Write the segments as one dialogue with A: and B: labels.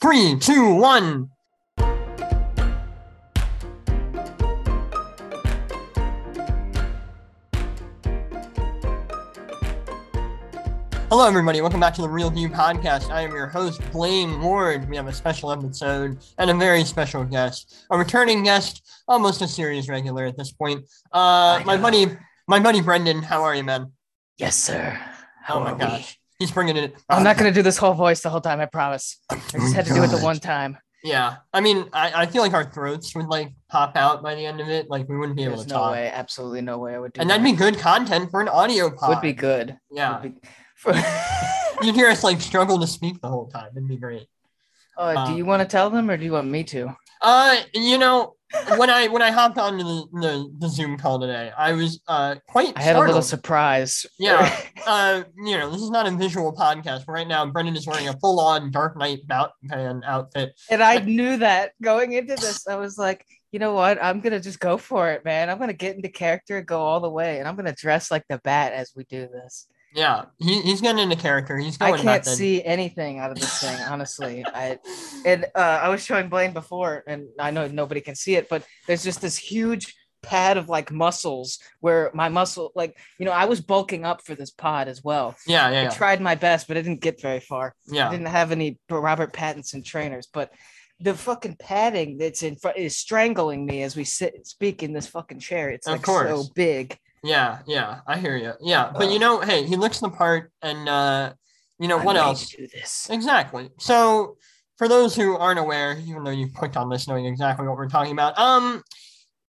A: Three, two, one. Hello, everybody. Welcome back to the Real View podcast. I am your host, Blaine Ward. We have a special episode and a very special guest, a returning guest, almost a series regular at this point. Uh, my buddy, my buddy Brendan. How are you, man?
B: Yes, sir. How
A: oh my gosh, he's bringing it.
B: I'm not gonna do this whole voice the whole time. I promise. I just had to do it the one time.
A: Yeah, I mean, I, I feel like our throats would like pop out by the end of it. Like we wouldn't be able
B: There's
A: to
B: no
A: talk,
B: way, absolutely no way I would do
A: and
B: that.
A: that'd be good content for an audio pod.
B: would be good.
A: Yeah,
B: be- for-
A: you'd hear us like struggle to speak the whole time. It'd be great.
B: oh, do
A: Um,
B: you want to tell them or do you want me to?
A: Uh, you know, when I when I hopped onto the, the, the Zoom call today, I was uh quite.
B: I had a little surprise.
A: Yeah. Uh, you know, this is not a visual podcast. But right now, Brendan is wearing a full on Dark Knight Batman outfit.
B: and I knew that going into this. I was like, you know what? I'm gonna just go for it, man. I'm gonna get into character, go all the way, and I'm gonna dress like the bat as we do this.
A: Yeah, he, he's getting into character. He's going.
B: I can't
A: method.
B: see anything out of this thing, honestly. I and uh, I was showing Blaine before, and I know nobody can see it, but there's just this huge pad of like muscles where my muscle, like you know, I was bulking up for this pod as well.
A: Yeah, yeah,
B: I
A: yeah.
B: tried my best, but I didn't get very far.
A: Yeah, I
B: didn't have any Robert Pattinson trainers, but the fucking padding that's in front is strangling me as we sit speak in this fucking chair. It's
A: Of
B: like
A: course.
B: so big.
A: Yeah, yeah, I hear you. Yeah, but you know, hey, he looks the part, and uh, you know
B: I'm
A: what else?
B: do this?
A: Exactly. So, for those who aren't aware, even though you clicked on this knowing exactly what we're talking about, um,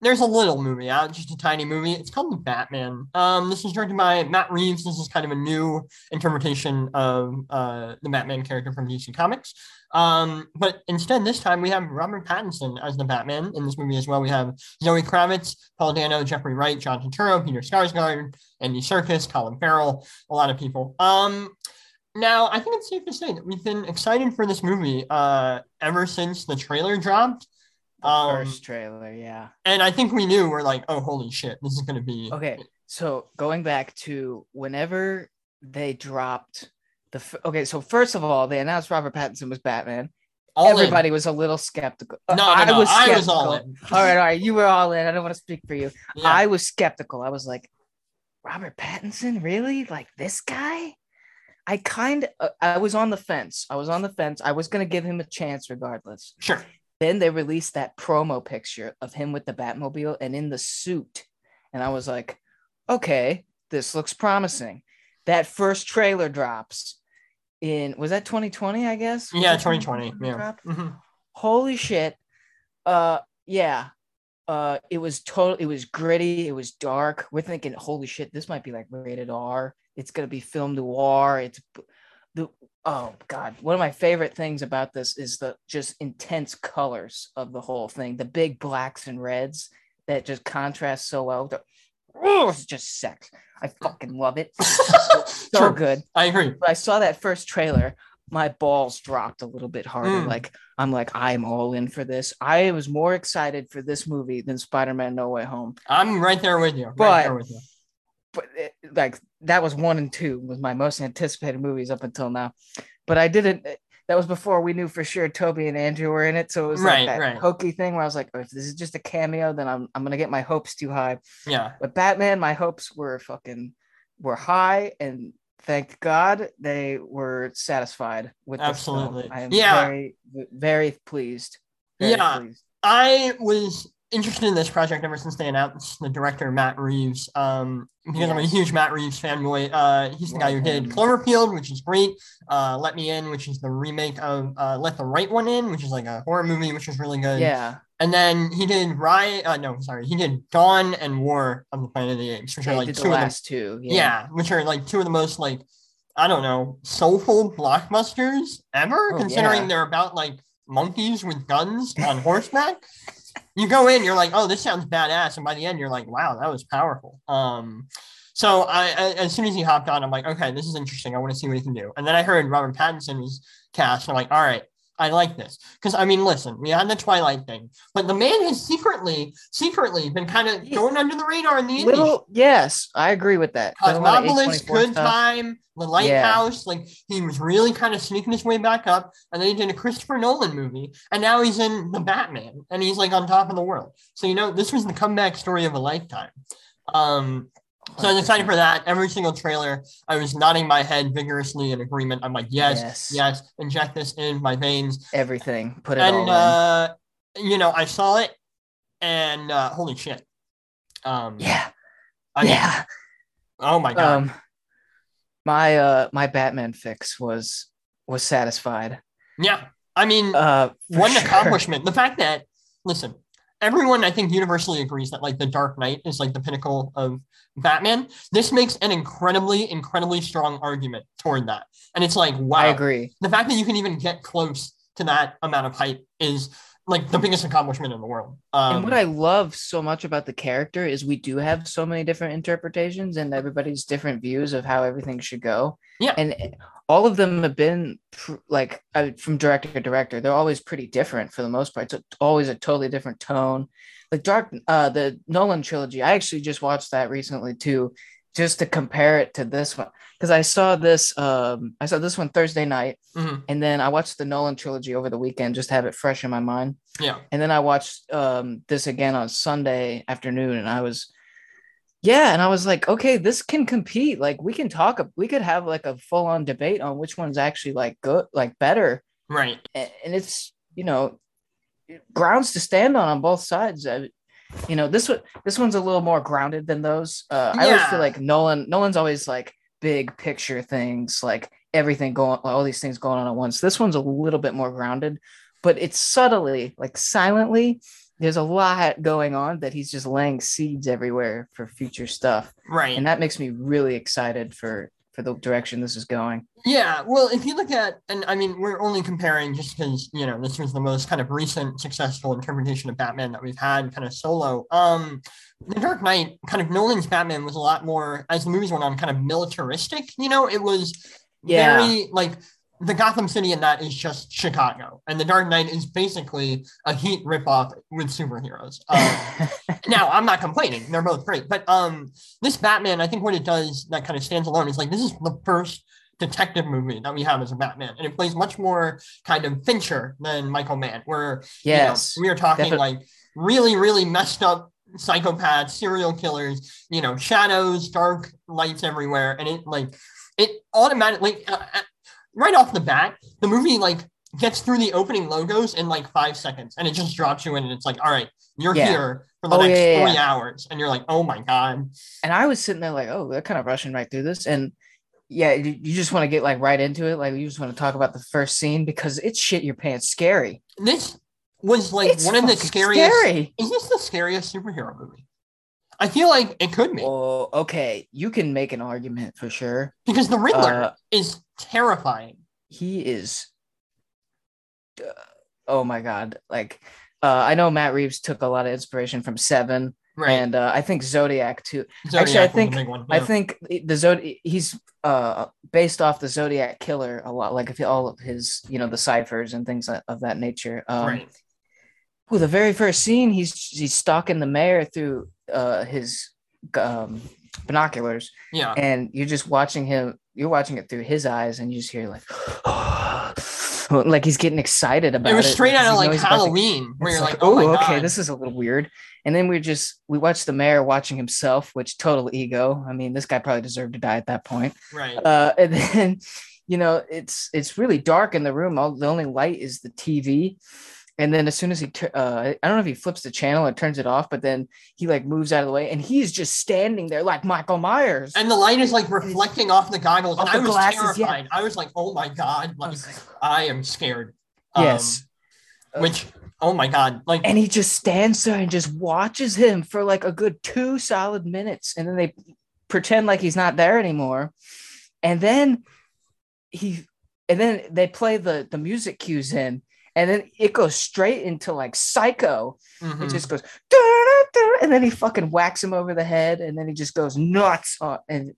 A: there's a little movie out, just a tiny movie. It's called The Batman. Um, this is directed by Matt Reeves. This is kind of a new interpretation of uh the Batman character from DC Comics. Um, but instead, this time we have Robert Pattinson as the Batman in this movie as well. We have Zoe Kravitz, Paul Dano, Jeffrey Wright, John Turturro, Peter Skarsgård, Andy Serkis, Colin Farrell, a lot of people. Um, now I think it's safe to say that we've been excited for this movie uh ever since the trailer dropped. Um,
B: first trailer, yeah.
A: and I think we knew we're like, oh holy shit, this is gonna be
B: Okay, so going back to whenever they dropped the f- okay, so first of all, they announced Robert Pattinson was Batman.
A: all in.
B: Everybody was a little skeptical.
A: No, no,
B: I
A: no,
B: was
A: I was all in.
B: all right, all right, you were all in. I don't want to speak for you.
A: Yeah.
B: I was skeptical. I was like, Robert Pattinson, really? Like this guy? I kind of, I was on the fence. I was on the fence. I was gonna give him a chance regardless.
A: sure.
B: Then they released that promo picture of him with the Batmobile and in the suit. And I was like, okay, this looks promising. That first trailer drops in, was that 2020, I guess? Was
A: Yeah,
B: that
A: 2020. Yeah. Mhm.
B: Holy shit. Uh, yeah. Uh, it was total, it was gritty, it was dark. We're thinking, holy shit, this might be like rated R. It's gonna be film noir. It's the oh god one of my favorite things about this is the just intense colors of the whole thing the big blacks and reds that just contrast so well The- oh, it's just sex i fucking love it so
A: Sure.
B: good
A: I agree.
B: but i saw that first trailer my balls dropped a little bit harder
A: Mm.
B: like i'm like i'm all in for this i was more excited for this movie than spider-man no way home
A: I'm right there with you. Right
B: But-
A: there with you.
B: But it, like that was one and two was my most anticipated movies up until now. But I didn't. That was before we knew for sure Toby and Andrew were in it, so it was
A: Right,
B: like that
A: right.
B: hokey thing where I was like, oh, if this is just a cameo, then I'm I'm gonna get my hopes too high.
A: Yeah.
B: But Batman, my hopes were fucking were high, and thank God they were satisfied with.
A: Absolutely.
B: I am
A: Yeah.
B: very very pleased. Very
A: Yeah.
B: pleased.
A: I was interested in this project ever since they announced the director Matt Reeves. Um, because I'm a huge Matt Reeves fanboy. Uh, he's the guy who did. Cloverfield, which is great. Uh, Let Me In, which is the remake of uh, Let the Right One In, which is like a horror movie, which was really good.
B: Yeah.
A: And then he did Riot. Uh, no, sorry, he did Dawn and War of the Planet of the Apes, which
B: They
A: are like two
B: the
A: of the
B: last two.
A: yeah. which are like two of the most like I don't know soulful blockbusters ever,
B: Oh,
A: considering
B: yeah.
A: they're about like monkeys with guns on horseback. You go in, you're like, oh, this sounds badass, and by the end, you're like, wow, that was powerful. Um, so I, I as soon as he hopped on, I'm like, okay, this is interesting. I want to see what he can do. And then I heard Robert Pattinson was cast. I'm like, all right, I like this because I mean, listen, we had the Twilight thing, but the man has secretly, secretly been kind of going under the radar in the indie.
B: Little, yes, I agree with that. Done a lot of
A: Cosmopolis, Good
B: stuff.
A: Time, The Lighthouse. Like he was really kind of sneaking his way back up, and then he did a Christopher Nolan movie, and now he's in the Batman, and he's like on top of the world. So you know, this was the comeback story of a lifetime. Um, so I was excited for that. Every single trailer, I was nodding my head vigorously in agreement. I'm like, yes,
B: Yes.
A: yes, inject this in my veins.
B: Everything. Put it all
A: And
B: in.
A: uh, you know, I saw it, and uh, holy shit. Um,
B: yeah.
A: I
B: yeah.
A: oh my god.
B: Um, my uh, my Batman fix was was satisfied.
A: Yeah. I mean,
B: Uh,
A: one
B: sure.
A: accomplishment. The fact that, listen, everyone I think universally agrees that like the Dark Knight is like the pinnacle of Batman. This makes an incredibly, incredibly strong argument toward that. And it's like, wow.
B: I agree.
A: The fact that you can even get close to that amount of hype is like the biggest accomplishment in the world. Um,
B: and what I love so much about the character is we do have so many different interpretations and everybody's different views of how everything should go.
A: Yeah.
B: And all of them have been pr- like uh, from director to director. They're always pretty different for the most part. It's always a totally different tone. Like Dark, uh, the Nolan trilogy. I actually just watched that recently too, just to compare it to this one because I saw this. Um, I saw this one Thursday night,
A: mhm,
B: and then I watched the Nolan trilogy over the weekend just to have it fresh in my mind.
A: yeah.
B: And then I watched um, this again on Sunday afternoon, and I was, yeah, and I was like, okay, this can compete. Like, we can talk, we could have like a full on debate on which one's actually like good, like better.
A: Right.
B: And it's, you know, grounds to stand on on both sides. I, you know, this one, this one's a little more grounded than those. Uh, I always feel like Nolan, Nolan's always like big picture things, like everything going, all these things going on at once. This one's a little bit more grounded, but it's subtly, like silently. There's a lot going on that he's just laying seeds everywhere for future stuff,
A: Right.
B: and that makes me really excited for for the direction this is going.
A: Yeah, well, if you look at, and I mean, we're only comparing just because you know this was the most kind of recent successful interpretation of Batman that we've had, kind of solo. Um, the Dark Knight, kind of Nolan's Batman was a lot more as the movies went on, kind of militaristic. You know, it was
B: Yeah.
A: very like the Gotham City in that is just Chicago, and the Dark Knight is basically a Heat ripoff with superheroes. Um, now i'm not complaining they're both great but um this batman i think what it does that kind of stands alone is like this is the first detective movie that we have as a batman and it plays much more kind of fincher than michael mann where you know,
B: yes,
A: we are talking
B: Defi-
A: like really really messed up psychopaths serial killers you know shadows dark lights everywhere and it like it automatically uh, right off the bat the movie like gets through the opening logos in like five seconds and it just drops you in and it's like all right you're
B: Yeah.
A: here for the
B: Oh,
A: next
B: yeah,
A: three
B: yeah.
A: hours and you're like oh my god
B: and I was sitting there like, oh, they're kind of rushing right through this, and yeah, you, you just want to get like right into it, like you just want to talk about the first scene because it's shit your pants scary.
A: this was like
B: It's
A: one of the scariest
B: Scary.
A: is this the scariest superhero movie i feel like it could be
B: Oh, okay, you can make an argument for sure.
A: because the riddler
B: Uh,
A: is terrifying
B: He is. uh, oh my god! Like, uh, I know Matt Reeves took a lot of inspiration from Seven,
A: right
B: and uh, I think Zodiac too.
A: Zodiac
B: actually, I think-
A: one,
B: I think the Zodiac he's uh based off the Zodiac killer a lot, like if all of his you know the ciphers and things of that nature. Um,
A: right
B: Well, the very first scene, he's he's stalking the mayor through uh his um binoculars,
A: yeah
B: and you're just watching him. You're watching it through his eyes, and you just hear like, like he's getting excited about
A: it
B: it.
A: was straight out of like halloween where you're
B: like,
A: like, oh, my
B: okay,
A: god
B: this is a little weird. And then we just we watched the mayor watching himself, which total ego. I mean, this guy probably deserved to die at that point.
A: right
B: Uh, and then, you know, it's it's really dark in the room. All the only light is the TV. And then as soon as he, uh, I don't know if he flips the channel or turns it off, but then he like moves out of the way, and he's just standing there like Michael Myers.
A: and the light is like reflecting off the goggles and
B: Off
A: i was
B: glasses, yeah.
A: terrified i was like oh my god
B: I
A: like
B: was like,
A: i am scared Um,
B: yes.
A: which oh my god like
B: and he just stands there and just watches him for like a good two solid minutes and then they pretend like he's not there anymore and then he and then they play the the music cues in and then it goes straight into like psycho
A: mhm.
B: it just goes and then he fucking whacks him over the head and then he just goes nuts on, and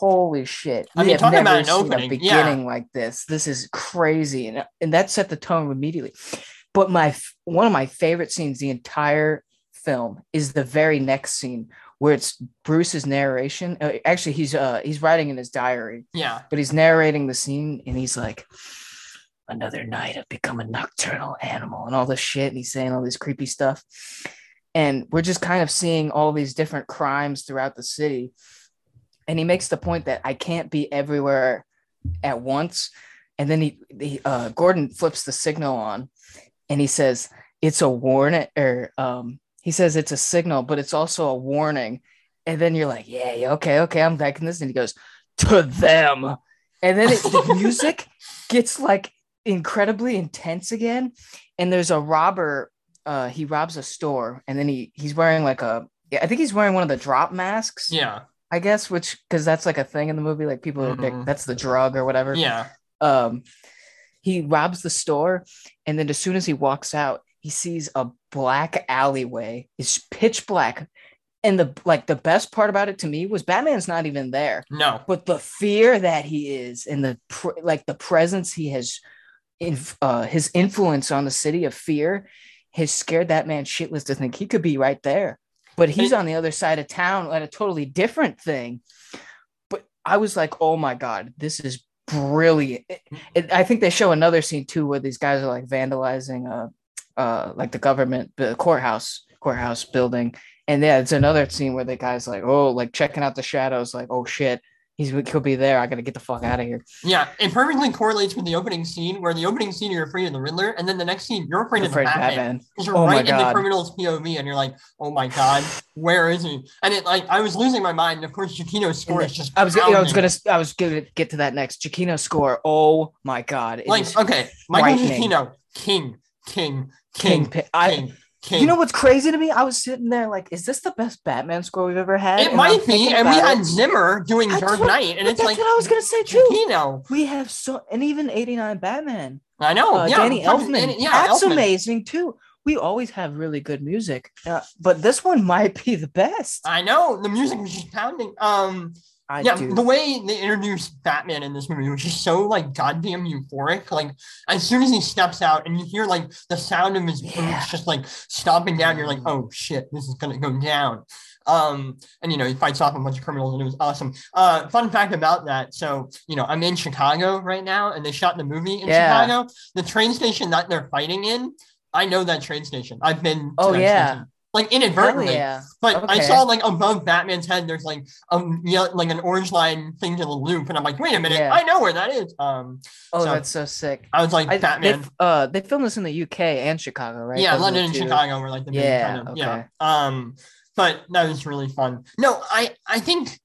B: holy shit.
A: I mean,
B: have
A: talking about
B: never
A: an opening,
B: a
A: yeah.
B: beginning like this. This is crazy. And, and that set the tone immediately. But my one of my favorite scenes the entire film is the very next scene where it's Bruce's narration. Uh, actually, he's uh he's writing in his diary,
A: Yeah.
B: but he's narrating the scene and he's like, Another night I've become a nocturnal animal and all this shit. And he's saying all this creepy stuff. And we're just kind of seeing all these different crimes throughout the city. And he makes the point that I can't be everywhere at once. And then he, he uh, Gordon flips the signal on and he says, It's a warning, or um, he says it's a signal, but it's also a warning. And then you're like, Yeah, yeah, okay, okay, I'm back in this. And he goes, To them. And then it, the music gets like incredibly intense again. And there's a robber, uh, he robs a store, and then he he's wearing like a yeah, I think he's wearing one of the drop masks.
A: Yeah.
B: I guess, which because that's like a thing in the movie, like people are
A: Mhm.
B: that's the drug or whatever.
A: Yeah.
B: Um, he robs the store, and then as soon as he walks out, he sees a black alleyway. It's pitch black, and the like the best part about it to me was Batman's not even there,
A: No.
B: but the fear that he is, and the like the presence he has, in uh, his influence on the city of fear, has scared that man shitless to think he could be right there but he's on the other side of town at a totally different thing. But I was like, oh my god, this is brilliant. It- it- I think they show another scene too where these guys are like vandalizing uh uh like the government the courthouse courthouse building. And yeah, it's another scene where the guy's like, oh, like checking out the shadows, like, oh shit, he's he could be there. I gotta get the fuck out of here.
A: Yeah. It perfectly correlates with the opening scene, where the opening scene you're afraid of the Riddler, and then the next scene you're afraid of the
B: Afraid
A: Batman. Because you're
B: Oh my
A: right in the criminal's POV, and you're like, "Oh my god, where is he?" And it like I was losing my mind. Of course, Giacchino's score is just.
B: I was, I was gonna, I was gonna get to that next. Giacchino score. Oh my god!
A: like okay, Michael
B: frightening.
A: Giacchino, king, king,
B: King.
A: king,
B: I,
A: king, king.
B: You know what's crazy to me? I was sitting there like, is this the best Batman score we've ever had?
A: it
B: And
A: might be, and we had. Zimmer doing
B: That's
A: Dark
B: what-
A: Knight, and it's
B: that's
A: like
B: what I was gonna say too.
A: Giacchino.
B: We have so, and even '89 Batman,
A: I know,
B: uh,
A: yeah,
B: Danny Elfman.
A: yeah,
B: that's
A: Elfman.
B: amazing too. We always have really good music, uh, but this one might be the best.
A: I know the music was just pounding. Um,
B: I
A: yeah,
B: do.
A: the way they introduced Batman in this movie was just so like goddamn euphoric. Like as soon as he steps out and you hear like the sound of his boots
B: Yeah.
A: just like stomping down, you're like, oh shit, this is gonna go down. Um, and you know, he fights off a bunch of criminals and it was awesome. Uh, fun fact about that. So, you know, I'm in Chicago right now and they shot the movie in
B: Yeah.
A: Chicago. The train station that they're fighting in, I know that train station. I've been to
B: Oh,
A: that
B: yeah.
A: station. Like inadvertently.
B: yeah.
A: But I saw like above Batman's head, there's like um yeah, like an orange line thing to the loop, and I'm like, wait a minute,
B: Yeah.
A: I know where that is. Um,
B: Oh,
A: So-
B: that's so sick.
A: I was like
B: I, they,
A: Batman,
B: f- uh, they filmed this in the UK and Chicago, right?
A: yeah,
B: Those
A: London and
B: two.
A: Chicago were like the main
B: Yeah,
A: kind of yeah.
B: okay.
A: Um, but that was really fun. No, I I think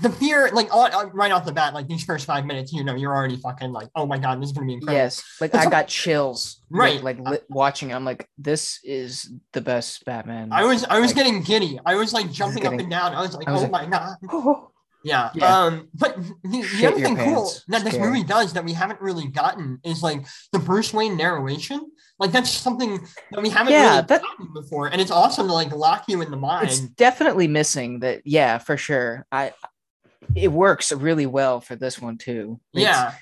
A: the fear, like right off the bat, like these first five minutes, you know, you're already fucking like, oh my god, this is gonna be incredible.
B: Yes, like
A: It's
B: I
A: a-
B: got chills.
A: Right.
B: like li- watching. it. I'm like, this is the best Batman.
A: I was I was
B: Like-
A: getting giddy. I was like jumping up
B: getting-
A: and down. I was like,
B: I was
A: oh
B: like-
A: my god.
B: Oh,
A: Yeah.
B: Yeah.
A: Um, but the, the other thing cool that this
B: Scary.
A: movie does that we haven't really gotten is like the Bruce Wayne narration. Like that's something that we haven't
B: Yeah,
A: really
B: that-
A: gotten before, and it's awesome to like lock you in the mind.
B: it's definitely missing that. Yeah, for sure. I. It works really well for this one too. It's,
A: yeah,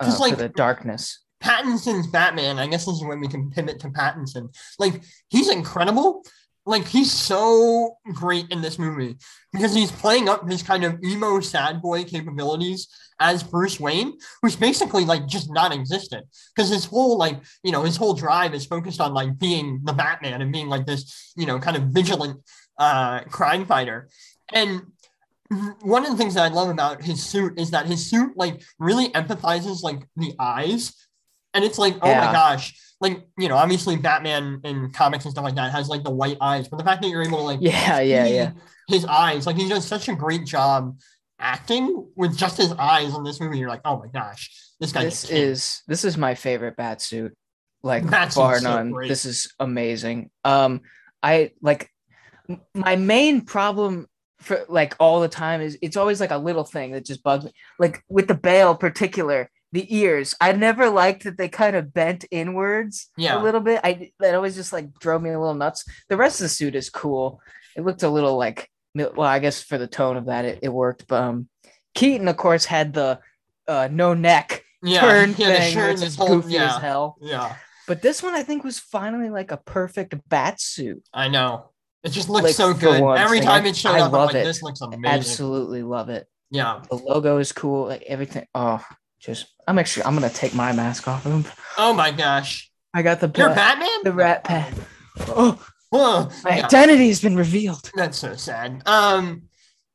B: uh,
A: 'cause, like-
B: for the darkness.
A: Pattinson's Batman. I guess this is when we can pivot to Pattinson. Like he's incredible. Like he's so great in this movie because he's playing up his kind of emo sad boy capabilities as Bruce Wayne, who's basically like just non-existent because his whole like you know his whole drive is focused on like being the Batman and being like this you know kind of vigilant uh crime fighter and one of the things that I love about his suit is that his suit like really empathizes like the eyes and it's like oh my gosh like you know obviously Batman in comics and stuff like that has like the white eyes but the fact that you're able to like
B: Yeah, yeah,
A: see
B: yeah.
A: his eyes like he does such a great job acting with just his eyes in this movie you're like oh my gosh this guy
B: This is this is my favorite bat suit. Like
A: Bat
B: bar
A: suit's so
B: this is amazing. Um, I like my main problem for like all the time is it's always like a little thing that just bugs me. Like with the Bale particular, the ears. I never liked that they kind of bent inwards
A: Yeah.
B: a little bit. I that always just like drove me a little nuts. The rest of the suit is cool. It looked a little like well, I guess for the tone of that, it, it worked. But um, Keaton, of course, had the uh, no neck
A: Yeah,
B: turn
A: the
B: thing, which is
A: whole-
B: goofy
A: yeah,
B: as hell.
A: Yeah,
B: But this one, I think, was finally like a perfect bat suit.
A: I know. It just looks
B: Like,
A: so good.
B: once,
A: Every time
B: I-
A: it showed
B: I
A: up, I'm like,
B: it.
A: this looks amazing.
B: Absolutely love it.
A: Yeah.
B: The logo is cool. Like everything. Oh, just I'm actually I'm gonna take my mask off of him.
A: Oh my gosh.
B: I got the
A: You're
B: bat-
A: Batman?
B: the rat pack. Oh,
A: Whoa.
B: my
A: Yeah.
B: identity has been revealed.
A: That's so sad. Um,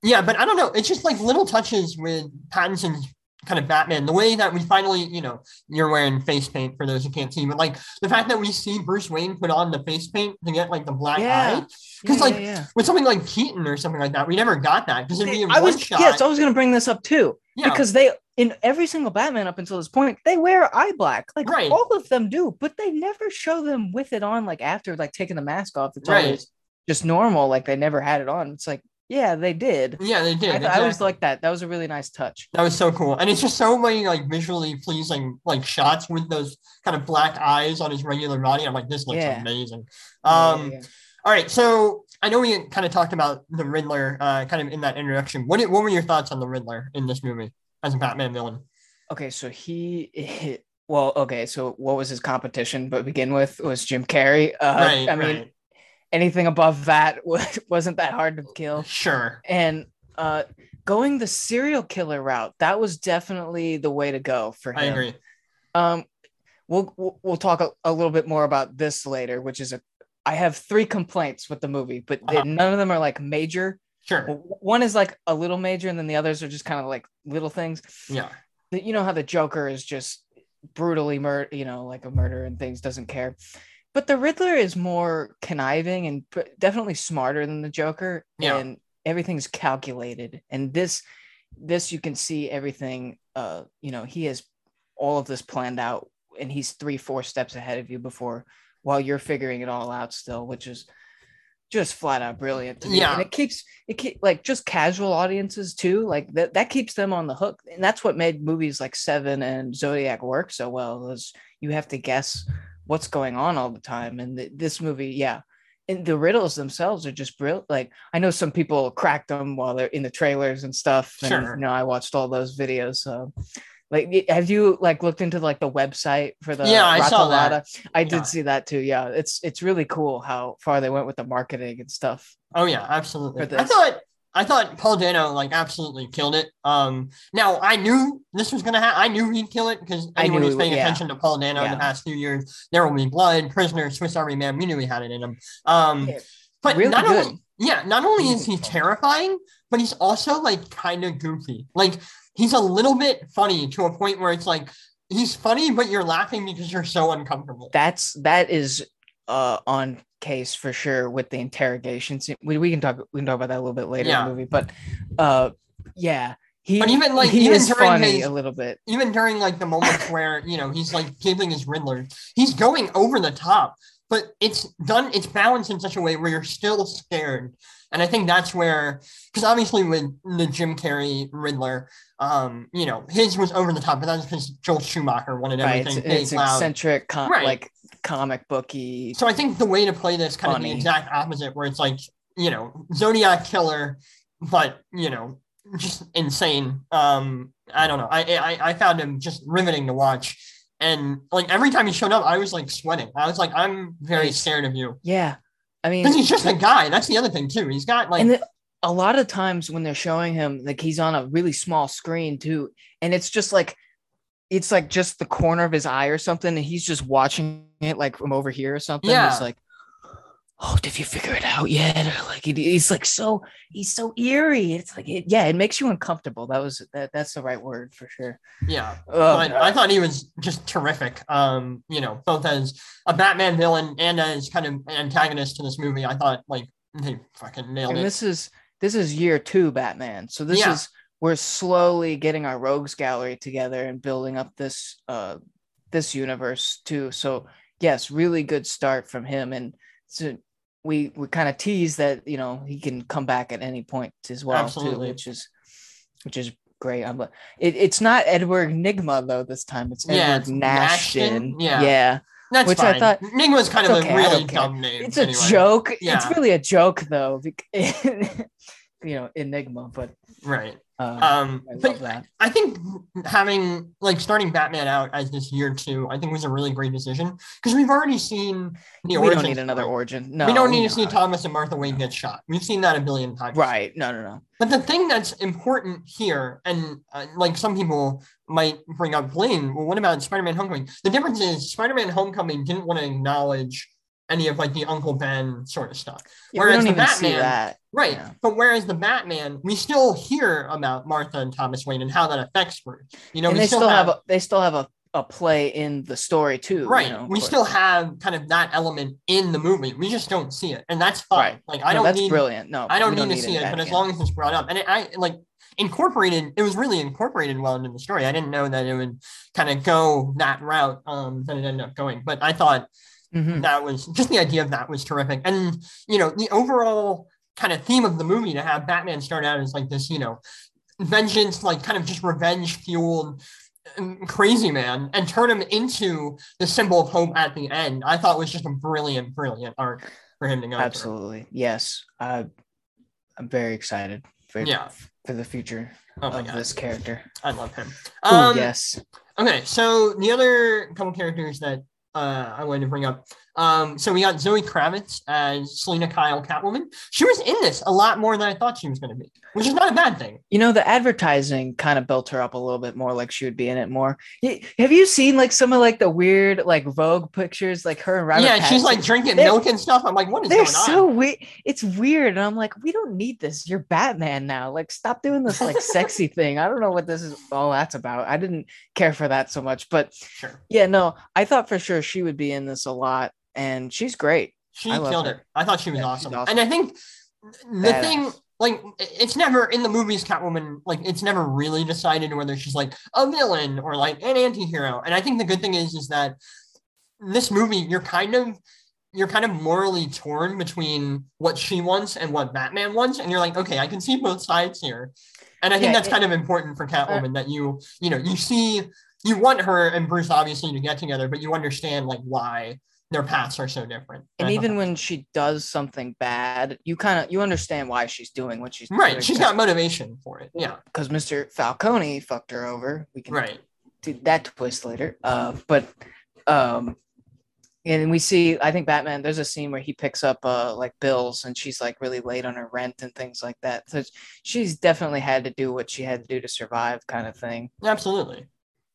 A: yeah, but I don't know. It's just like little touches with Pattinson's kind of Batman. The way that we finally, you know, you're wearing face paint for those who can't see, but like the fact that we see Bruce Wayne put on the face paint to get like the black
B: Yeah.
A: eye. Because
B: Yeah,
A: like
B: yeah,
A: with something like Keaton or something like that, we never got that because it'd be
B: I
A: one
B: was
A: shot.
B: yes, I was gonna bring this up too
A: yeah,
B: because they in every single Batman up until this point they wear eye black like
A: Right.
B: all of them do, but they never show them with it on like after like taking the mask off. It's
A: Right.
B: always just normal, like they never had it on. It's like yeah, they did.
A: yeah, they did.
B: I, th- I always
A: exactly.
B: like that. That was a really nice touch.
A: That was so cool. And it's just so many like visually pleasing like shots with those kind of black eyes on his regular body. I'm like, this looks
B: Yeah.
A: amazing.
B: Yeah,
A: Um
B: yeah, yeah.
A: all right. So I know we kind of talked about the Riddler uh kind of in that introduction. What did, what were your thoughts on the Riddler in this movie as a Batman villain?
B: Okay, so he well, okay, so what was his competition? But begin with was Jim Carrey. Uh,
A: right.
B: I mean,
A: right.
B: Anything above that wasn't that hard to kill.
A: Sure.
B: And uh, going the serial killer route, that was definitely the way to go for him.
A: I agree.
B: Um, we'll we'll, talk a, a little bit more about this later, which is a. I have three complaints with the movie, but
A: Uh-huh.
B: none of them are like major.
A: Sure.
B: One is like a little major, and then the others are just kind of like little things.
A: Yeah.
B: You know how the Joker is just brutally murder, you know, like a murder and things, doesn't care. But the Riddler is more conniving and definitely smarter than the Joker,
A: Yeah.
B: and everything's calculated. And this, this you can see everything. Uh, you know, he has all of this planned out, and he's three, four steps ahead of you before, while you're figuring it all out still, which is just flat out brilliant to me.
A: Yeah.
B: And it keeps it keep like just casual audiences too. Like that that keeps them on the hook. And that's what made movies like Seven and Zodiac work so well is you have to guess what's going on all the time. And th- this movie, yeah. And the riddles themselves are just brilliant. Like I know some people cracked them while they're in the trailers and stuff. And
A: Sure.
B: you know, I watched all those videos. So like have you like looked into like the website for the
A: Yeah, I saw that.
B: I
A: Yeah.
B: did see that too. Yeah. It's it's really cool how far they went with the marketing and stuff.
A: Oh yeah, absolutely. I thought I thought Paul Dano like absolutely killed it. Um, now I knew this was gonna happen. I knew he'd kill it because anyone who's paying
B: yeah.
A: attention to Paul Dano in the past few years, there will be blood, prisoner, Swiss Army Man. We knew he had it in him. Um,
B: Yeah,
A: but
B: really
A: not
B: good.
A: only yeah, not only is he terrifying, but he's also like kind of goofy. Like he's a little bit funny to a point where it's like he's funny, but you're laughing because you're so uncomfortable.
B: that's that is uh on case for sure with the interrogation scene. We, we can talk we can talk about that a little bit later in the movie, but uh yeah, he
A: But even, like,
B: he
A: even
B: is
A: during
B: funny
A: his-
B: a little bit.
A: even during like the moments where you know he's like giving his Riddler, he's going over the top, but it's done. It's balanced in such a way where you're still scared, and I think that's where because obviously with the Jim Carrey Riddler, um, you know his was over the top, but that's because Joel Schumacher wanted
B: Right.
A: everything
B: It's,
A: big,
B: it's
A: loud.
B: eccentric com-
A: Right.
B: like comic booky.
A: So I think the way to play this kind of the exact opposite, where it's like you know Zodiac killer, but you know just insane. Um, I don't know. I I, I found him just riveting to watch, and like every time he showed up, I was like sweating. I was like, I'm very scared of you
B: Yeah. I mean
A: because he's just a guy. That's the other thing too. He's got like
B: the, a lot of times when they're showing him like he's on a really small screen too and it's just like it's like just the corner of his eye or something and he's just watching it like from over here or something
A: Yeah.
B: he's like oh did you figure it out yet or like he, he's like so he's so eerie it's like it, yeah it makes you uncomfortable that was that, that's the right word for sure
A: yeah.
B: oh,
A: But I thought he was just terrific. Um, you know, both as a Batman villain and as kind of antagonist to this movie. I thought like they fucking nailed
B: and
A: it.
B: this is this is year two batman so this
A: Yeah.
B: is we're slowly getting our rogues gallery together and building up this uh this universe too so yes really good start from him and so we we kind of tease that you know he can come back at any point as well
A: Absolutely.
B: too which is which is great I'm, it, it's not edward nygma though this time it's
A: Yeah,
B: edward nashton
A: Nashton, yeah.
B: yeah
A: That's
B: which I
A: fine.
B: thought-
A: Nygma's kind of
B: okay,
A: a
B: I
A: really dumb name.
B: it's a
A: anyway.
B: joke
A: Yeah.
B: it's really a joke though you know enigma but
A: Right.
B: Uh,
A: Um,
B: I
A: but
B: love that.
A: I think having like starting Batman out as this year two, I think was a really great decision because we've already seen the origin.
B: We don't need another
A: story.
B: origin. No,
A: we don't need to see Thomas and Martha Wayne get shot. We've seen that a billion times.
B: Right. No, no, no.
A: But the thing that's important here, and uh, like some people might bring up Blaine, well, what about Spider-Man: Homecoming? The difference is Spider-Man: Homecoming didn't want to acknowledge any of like the Uncle Ben sort of stuff.
B: Yeah,
A: Whereas
B: we
A: the
B: don't
A: Batman-
B: that.
A: Right.
B: Yeah.
A: But whereas the Batman, we still hear about Martha and Thomas Wayne and how that affects Bruce. You know,
B: and
A: we
B: they still have, a, they still have a, a play in the story too.
A: right.
B: You know,
A: we
B: course.
A: still have kind of that element in the movie. We just don't see it, and that's fine.
B: Right.
A: Like I
B: No,
A: don't
B: that's
A: need
B: brilliant. No,
A: I don't need to see it, but as long as it's brought up, and it, I like incorporated, it was really incorporated well into the story. I didn't know that it would kind of go that route um, that it ended up going, but I thought
B: Mhm.
A: that was just the idea of that was terrific, and you know the overall kind of theme of the movie to have Batman start out as like this, you know, vengeance, like kind of just revenge fueled crazy man and turn him into the symbol of hope at the end i thought was just a brilliant brilliant arc for him to go through.
B: Absolutely. Yes. I, I'm very excited for,
A: Yeah.
B: for the future
A: oh
B: of
A: god
B: this character.
A: i love him
B: Oh,
A: um
B: yes.
A: Okay, so the other couple characters that uh, I wanted to bring up. Um, so we got Zoe Kravitz as Selena Kyle Catwoman. She was in this a lot more than I thought she was going to be, which is not a bad thing.
B: You know, the advertising kind of built her up a little bit more, like she would be in it more. Have you seen like some of like the weird like Vogue pictures, like her and Robert?
A: yeah, she's like drinking
B: They're-
A: milk and stuff. I'm like, what is
B: They're
A: going on?
B: so weird. It's weird, and I'm like, we don't need this. You're Batman now. Like, stop doing this like sexy thing. I don't know what this is all that's about. I didn't care for that so much, but
A: Sure,
B: yeah, no, I thought for sure she would be in this a lot, and she's great.
A: she
B: I
A: killed
B: her.
A: it. I thought she was
B: Yeah,
A: awesome.
B: awesome.
A: and I think the
B: Badass.
A: thing. Like it's never in the movies Catwoman like it's never really decided whether she's like a villain or like an anti-hero. And I think the good thing is is that this movie you're kind of you're kind of morally torn between what she wants and what Batman wants, and you're like, okay, I can see both sides here, and I think
B: Yeah,
A: that's
B: it- Uh,
A: kind of important for Catwoman that you you know you see you want her and Bruce obviously to get together, but you understand like why their paths are so different.
B: And
A: thought
B: even when she does something bad, you kind of you understand why she's doing what she's doing.
A: right,
B: doing.
A: she's got motivation for it. Yeah,
B: because Mr. Falcone fucked her over. We can
A: right.
B: do that twist later. Uh, but um, and we see, I think Batman. There's a scene where he picks up uh like bills, and she's like really late on her rent and things like that. So she's definitely had to do what she had to do to survive, kind of thing.
A: Absolutely.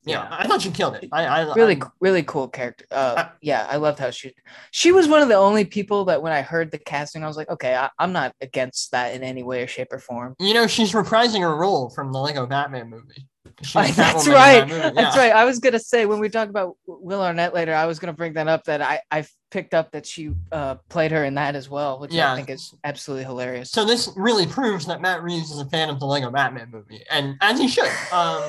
A: Yeah,
B: Yeah.
A: I thought she killed it. I, I
B: Really,
A: I-
B: really cool character. Uh,
A: I-
B: yeah, I loved how she. She was one of the only people that when I heard the casting, I was like, okay, I, I'm not against that in any way or shape or form.
A: you know, she's reprising her role from the Lego Batman movie. She's
B: That's right.
A: that movie,
B: That's right. I was gonna say when we talk about Will Arnett later, I was gonna bring that up that I I picked up that she uh played her in that as well, which
A: Yeah.
B: I think is absolutely hilarious.
A: So this really proves that Matt Reeves is a fan of the Lego Batman movie, and as he should. Um,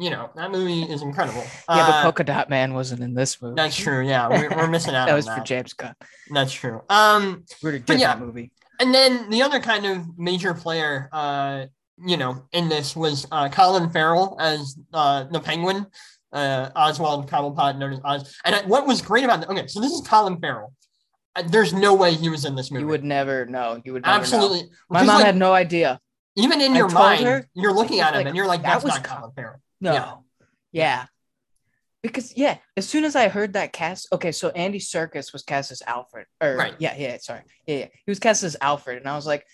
A: you know, that movie is incredible.
B: yeah, but
A: Uh,
B: Polka Dot Man wasn't in this movie.
A: that's true. Yeah, we're, we're missing out
B: that was
A: that.
B: for James Gunn.
A: That's true. Um,
B: We're a
A: yeah.
B: movie.
A: and then the other kind of major player, uh, you know, in this was uh, Colin Farrell as uh, the Penguin, uh, Oswald Cobblepot, known as Oz. And I- what was great about it, okay, so this is Colin Farrell. Uh, There's no way he was in this movie.
B: You would never know. You would never know.
A: absolutely.
B: My mom
A: like,
B: had no idea.
A: even in
B: I
A: your mind,
B: her,
A: you're looking at him
B: like,
A: and you're like,
B: "That
A: "That's
B: was
A: not Colin Farrell."
B: No.
A: Yeah.
B: Yeah. Because yeah, as soon as I heard that cast, okay, so Andy Serkis was cast as Alfred. Or
A: Right.
B: yeah, yeah, sorry. Yeah, yeah. He was cast as Alfred. And I was like,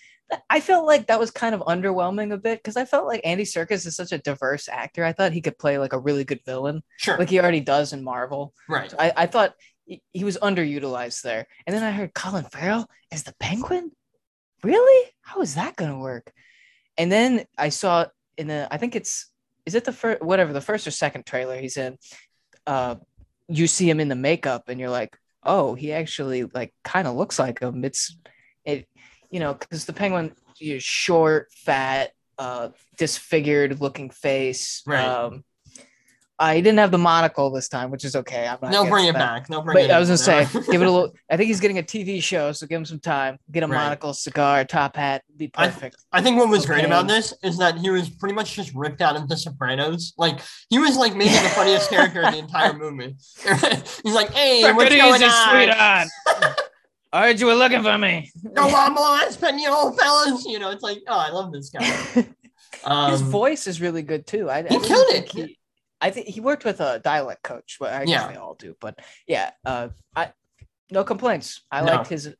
B: I felt like that was kind of underwhelming a bit because I felt like Andy Serkis is such a diverse actor. I thought he could play like a really good villain,
A: Sure.
B: like he already does in Marvel.
A: right.
B: So I, I thought he, he was underutilized there. And then I heard Colin Farrell as the penguin. Really? How is that gonna work? And then I saw in the I think it's is it the first whatever the first or second trailer he's in, uh you see him in the makeup and you're like, oh, he actually like kind of looks like him. It's it you know, because the penguin is short, fat, uh disfigured looking face.
A: Right.
B: Um I didn't have the monocle this time, which is okay. I'm not
A: They'll bring it
B: that.
A: back. They'll bring
B: But
A: it
B: I was gonna say, give it a little. I think he's getting a TV show, so give him some time. Get a
A: Right.
B: monocle, cigar, top hat, be
A: I-
B: perfect.
A: I think what was great about this is that he was pretty much just ripped out of The Sopranos. Like he was like maybe the funniest character in the entire movie. He's like, "Hey, what's going on?
B: I heard you were looking for me.
A: No I'm more espanol, fellas." You know, it's like, oh, I love this guy. Um,
B: His voice is really good too. I, I
A: He
B: didn't
A: killed it.
B: He, I think he worked with a dialect coach, but I guess
A: Yeah.
B: they all do. But yeah, uh, I no complaints. I
A: No.
B: liked his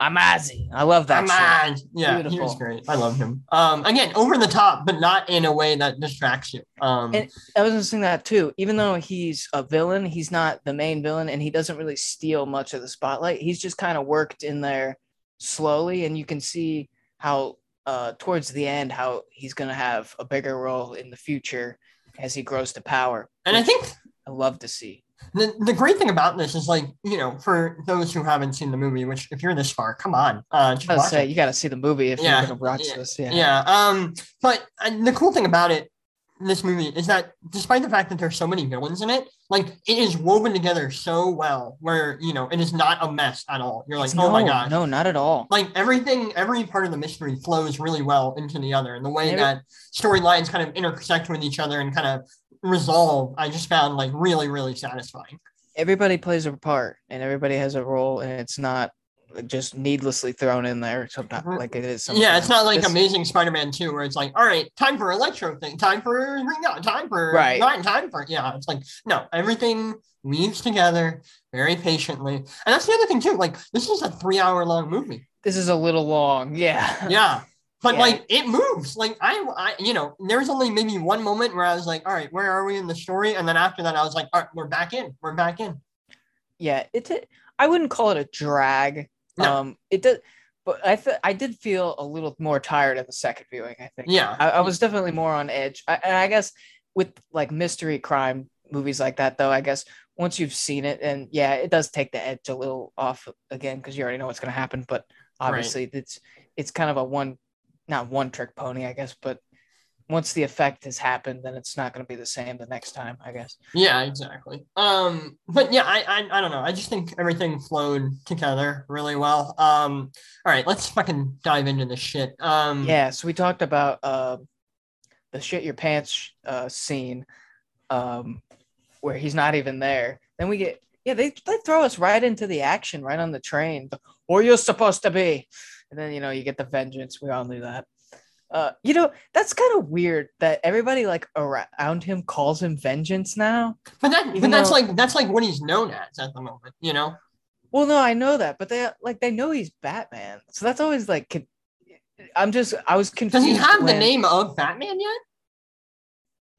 B: Amazi. I love that.
A: On. Yeah, he was great. I love him. Um, again, over the top, but not in a way that distracts you. Um,
B: And- I was gonna that too. Even though he's a villain, he's not the main villain, and he doesn't really steal much of the spotlight. He's just kind of worked in there slowly, and you can see how uh, towards the end how he's gonna have a bigger role in the future as he grows to power.
A: and I think
B: I love to see.
A: the, the great thing about this is like, you know, for those who haven't seen the movie, which if you're this far, come on, uh, just
B: say
A: it.
B: you got to see the movie if
A: Yeah,
B: you're gonna watch
A: yeah,
B: this. Yeah.
A: Yeah. Um, but uh, the cool thing about it, this movie, is that despite the fact that there's so many villains in it, like it is woven together so well, where you know it is not a mess at all. You're like,
B: no,
A: oh my god.
B: no, not at all.
A: like everything, every part of the mystery flows really well into the other, and the way that storylines kind of intersect with each other and kind of resolve, I just found like really, really satisfying.
B: Everybody plays a part, and everybody has a role, and it's not just needlessly thrown in there. Sometimes, like it is.
A: Yeah, it's not like Amazing Spider-Man 2 where it's like, all right, time for Electro thing, time for Rhino, time for
B: Right.
A: not time for yeah. It's like no, everything weaves together very patiently. And that's the other thing too. Like this is a three-hour long movie.
B: This is a little long. Yeah.
A: Yeah. But
B: Yeah.
A: like it moves. Like I, I, you know, there was only maybe one moment where I was like, all right, where are we in the story? And then after that, I was like, all right, we're back in. We're back in.
B: yeah. It's. A, I wouldn't call it a drag.
A: No.
B: Um. It did, but I th- I did feel a little more tired at the second viewing. I think.
A: Yeah.
B: I, I was definitely more on edge. I, and I guess with like mystery crime movies like that, though, I guess once you've seen it, and yeah, it does take the edge a little off again because you already know what's going to happen. But obviously, it's it's kind of a one, not one trick pony, I guess. But once the effect has happened, then it's not going to be the same the next time, I guess.
A: Yeah, exactly. Um, but yeah, I, I I don't know. I just think everything flowed together really well. Um, all right, let's fucking dive into this shit. Um,
B: Yeah. So we talked about uh, the shit your pants uh, scene, um, where he's not even there. Then we get yeah they they throw us right into the action right on the train. The, Where you're supposed to be, and then you know you get the vengeance. We all knew that. Uh, you know that's kind of weird that everybody like around him calls him vengeance now.
A: but that but
B: Even
A: that's
B: though-
A: like that's like what he's known as at the moment. You know.
B: Well, no, I know that, but they like they know he's Batman, so that's always like. I'm just I was confused.
A: Does he have the name of Batman yet?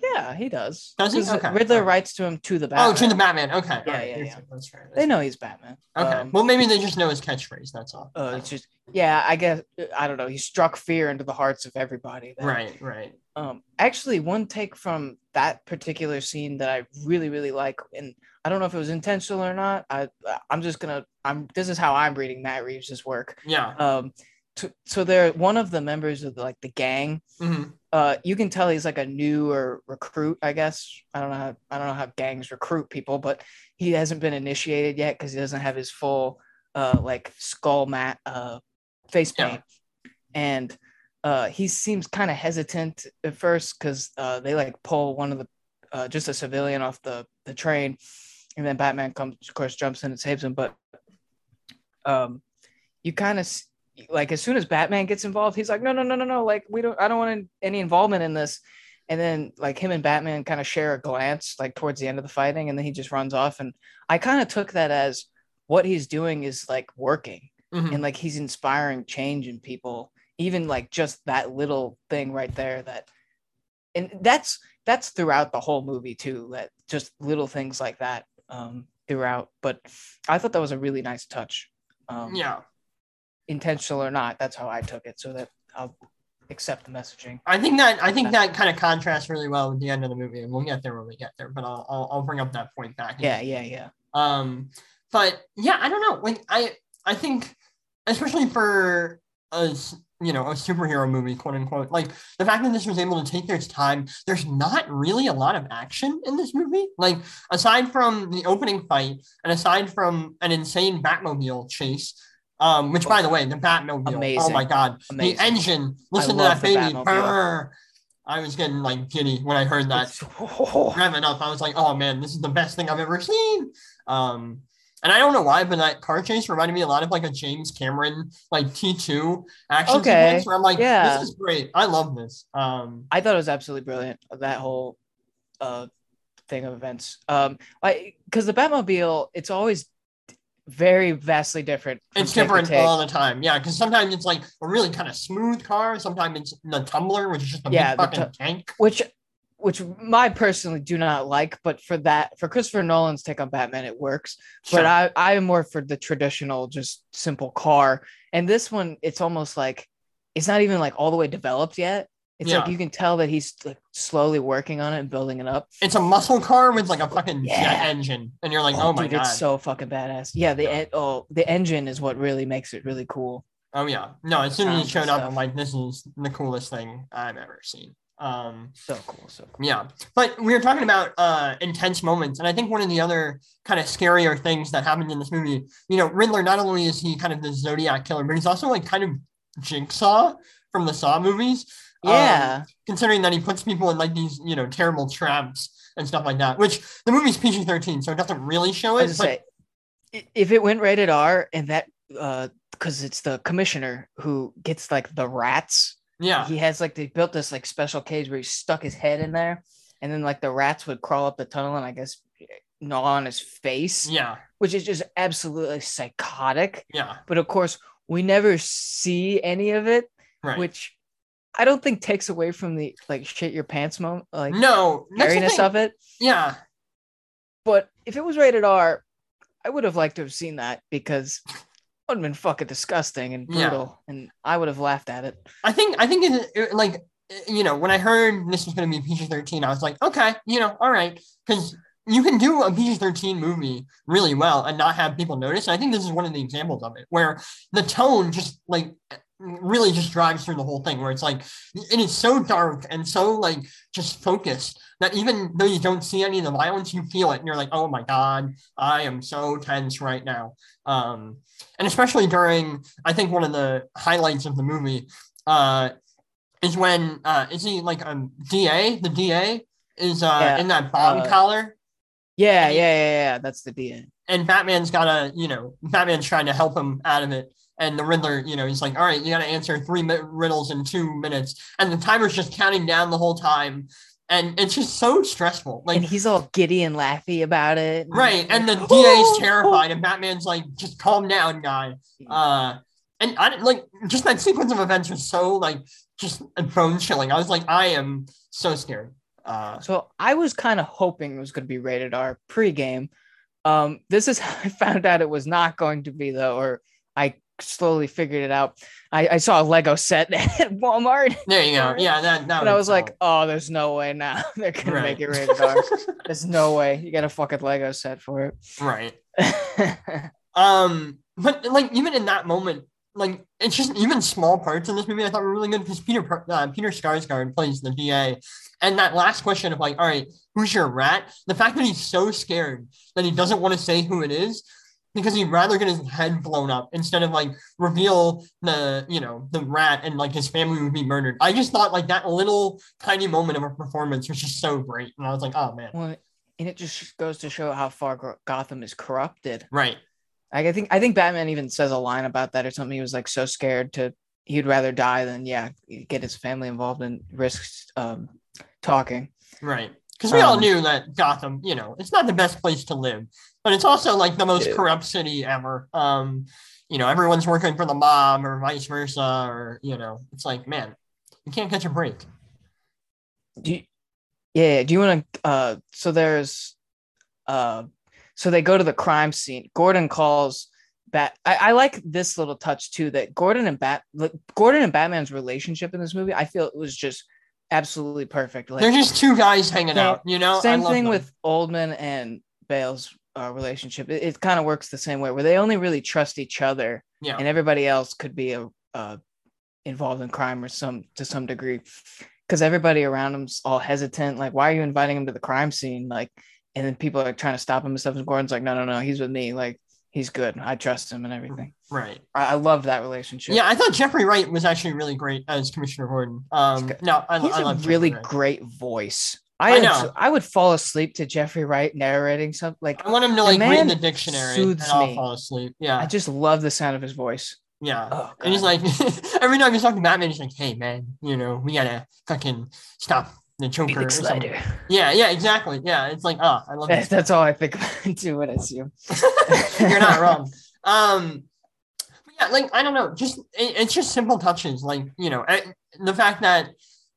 B: Yeah, he does.
A: Does he? Okay.
B: Riddler
A: Okay.
B: writes to him to the Batman.
A: Oh, to the Batman. Okay.
B: Yeah,
A: right,
B: yeah,
A: that's-
B: yeah.
A: That's.
B: They know he's Batman.
A: Okay.
B: Um,
A: well, maybe they just know his catchphrase. That's all.
B: uh, it's just yeah. I guess I don't know. He struck fear into the hearts of everybody. that-
A: right. Right.
B: Um. Actually, one take from that particular scene that I really really like, and I don't know if it was intentional or not. I I'm just gonna I'm this is how I'm reading Matt Reeves' work.
A: Yeah.
B: Um. So they're one of the members of like the gang
A: Mhm.
B: uh you can tell he's like a newer recruit i guess i don't know how i don't know how gangs recruit people but he hasn't been initiated yet because he doesn't have his full uh like skull mat uh face
A: Yeah.
B: paint and uh he seems kind of hesitant at first because uh they like pull one of the uh just a civilian off the the train and then batman comes of course jumps in and saves him but um you kind of like as soon as Batman gets involved, he's like, no, no, no, no, no. Like we don't, I don't want any involvement in this. And then like him and Batman kind of share a glance like towards the end of the fighting, and then he just runs off. And I kind of took that as what he's doing is like working,
A: Mhm.
B: and like he's inspiring change in people. Even like just that little thing right there. That, and that's that's throughout the whole movie too. That just little things like that um, throughout. But I thought that was a really nice touch. Um,
A: Yeah.
B: Intentional or not. That's how I took it, so that I'll accept the messaging.
A: I think that I think that kind of contrasts really well with the end of the movie, and we'll get there when we get there. But I'll I'll, I'll bring up that point back.
B: Yeah, yeah, yeah.
A: Um, but yeah, I don't know. Like I I think, especially for a you know a superhero movie, quote unquote, like the fact that this was able to take its time. There's not really a lot of action in this movie. Like aside from the opening fight, and aside from an insane Batmobile chase. Um, which by the way, the Batmobile, oh
B: Amazing.
A: my god,
B: Amazing.
A: the engine, listen to that baby. I was getting like giddy when I heard that revving up. I was like, oh man, this is the best thing I've ever seen. Um, And I don't know why, but that car chase reminded me a lot of like a James Cameron like T2 action
B: Okay,
A: sequence where I'm like,
B: yeah.
A: this is great. I love this. Um
B: I thought it was absolutely brilliant. That whole uh thing of events. Um, I because the Batmobile, it's always very vastly different.
A: it's different
B: take.
A: all the time. Yeah, because sometimes it's like a really kind of smooth car. Sometimes it's the tumbler, which is just a
B: Yeah,
A: big fucking
B: tu-
A: tank.
B: which which I personally do not like, but for that for Christopher Nolan's take on Batman, it works.
A: Sure.
B: But I I am more for the traditional, just simple car. And this one, it's almost like it's not even like all the way developed yet. It's like you can tell that he's like slowly working on it and building it up.
A: it's a muscle car with like a fucking
B: Yeah.
A: jet engine, and you're like, oh, my
B: dude,
A: god.
B: it's so fucking badass. Yeah, the en- oh the engine is what really makes it really cool.
A: oh yeah, no. As soon as it showed up. I'm like, this is the coolest thing I've ever seen. Um,
B: So cool, so cool.
A: Yeah, but we were talking about uh, intense moments, and I think one of the other kind of scarier things that happened in this movie, you know, Riddler. Not only is he kind of the Zodiac killer, but he's also like kind of Jigsaw from the Saw movies. Um,
B: Yeah,
A: considering that he puts people in like these, you know, terrible traps and stuff like that. Which the movie's PG thirteen, so it doesn't really show it. But
B: say if it went rated R and that uh because it's the commissioner who gets like the rats.
A: yeah,
B: He has like they built this like special cage where he stuck his head in there, and then like the rats would crawl up the tunnel and I guess gnaw on his face,
A: yeah,
B: which is just absolutely psychotic.
A: yeah,
B: But of course, we never see any of it,
A: right.
B: which I don't think takes away from the like shit your pants moment, like
A: no,
B: scariness of it.
A: Yeah,
B: But if it was rated R, I would have liked to have seen that because it would have been fucking disgusting and
A: Yeah.
B: brutal, and I would have laughed at it.
A: I think I think it, it- like you know when I heard this was going to be PG thirteen, I was like, okay, you know, all right, because you can do a PG thirteen movie really well and not have people notice. And I think this is one of the examples of it where the tone just like really just drives through the whole thing. Where it's like it is so dark and so like just focused that even though you don't see any of the violence, you feel it and you're like, oh my god, I am so tense right now. Um, and especially during, I think one of the highlights of the movie uh, is when uh, is he like a DA? The DA is uh,
B: Yeah,
A: in that bomb
B: uh,
A: collar,
B: Yeah, yeah, yeah, yeah. That's the DA.
A: and Batman's gotta, you know, Batman's trying to help him out of it. And the Riddler, you know, he's like, all right, you got to answer three mi- riddles in two minutes. And the timer's just counting down the whole time. And it's just so stressful. Like,
B: and he's all giddy and laughy about it.
A: right. And the
B: Like,
A: DA's terrified. And Batman's like, just calm down, guy. Uh, and I like just that sequence of events was so like just bone chilling. I was like, I am so scared. Uh,
B: So I was kind of hoping it was going to be rated R pre-game. Um, this is how I found out it was not going to be though, or slowly figured it out. I, I saw a Lego set at Walmart,
A: there you go. Yeah, that, that
B: and I was like, "Oh, there's no way now they're gonna
A: Right.
B: make it rated R. There's no way. You got a fucking Lego set for it. right.
A: Um, but like even in that moment, like it's just even small parts in this movie I thought were really good because Peter uh, Peter Skarsgård plays the DA, and that last question of like, all right, who's your rat? The fact that he's so scared that he doesn't want to say who it is because he'd rather get his head blown up instead of like reveal the you know the rat and like his family would be murdered. I just thought like that little tiny moment of a performance was just so great, and I was like, oh man,
B: well, and it just goes to show how far Gotham is corrupted.
A: right,
B: Like, I think I think Batman even says a line about that or something. He was like so scared to he'd rather die than yeah get his family involved and risk um, talking.
A: right. Because we all
B: Um,
A: knew that Gotham, you know, it's not the best place to live, but it's also like the most
B: Yeah.
A: corrupt city ever. Um, you know, everyone's working for the mob or vice versa, or you know, it's like, man, you can't catch a break.
B: Do you, yeah, do you want to uh so there's uh so they go to the crime scene. Gordon calls Bat I, I like this little touch too that Gordon and Bat like, Gordon and Batman's relationship in this movie, I feel it was just absolutely perfect. Like
A: They're just two guys hanging out, you know.
B: Same thing
A: them.
B: with Oldman and Bale's uh, relationship. It, it kind of works the same way where they only really trust each other,
A: yeah,
B: and everybody else could be a, uh, involved in crime or some to some degree, because everybody around them's all hesitant. Like, why are you inviting him to the crime scene? Like, and then people are trying to stop him and stuff. And Gordon's like, no, no, no, he's with me. Like, he's good. I trust him and everything.
A: right.
B: I, I love that relationship.
A: Yeah, I thought Jeffrey Wright was actually really great as Commissioner Gordon. Um,
B: He's
A: no, I,
B: he has
A: I
B: a
A: love
B: really great voice. I,
A: I know.
B: I would fall asleep to Jeffrey Wright narrating something like
A: I want him to like read the dictionary and I'll
B: me.
A: fall asleep. Yeah.
B: I just love the sound of his voice.
A: yeah.
B: Oh,
A: and he's like, every time he's talking to Batman, he's like, "Hey, man, you know, we gotta fucking stop the Joker." or
B: Felix. Leiter.
A: Yeah, yeah, exactly. Yeah, it's like, oh, I love
B: That's, that's all I think about too when I see him.
A: You're not wrong. Um, but yeah, like I don't know, just it, it's just simple touches, like you know, eh, the fact that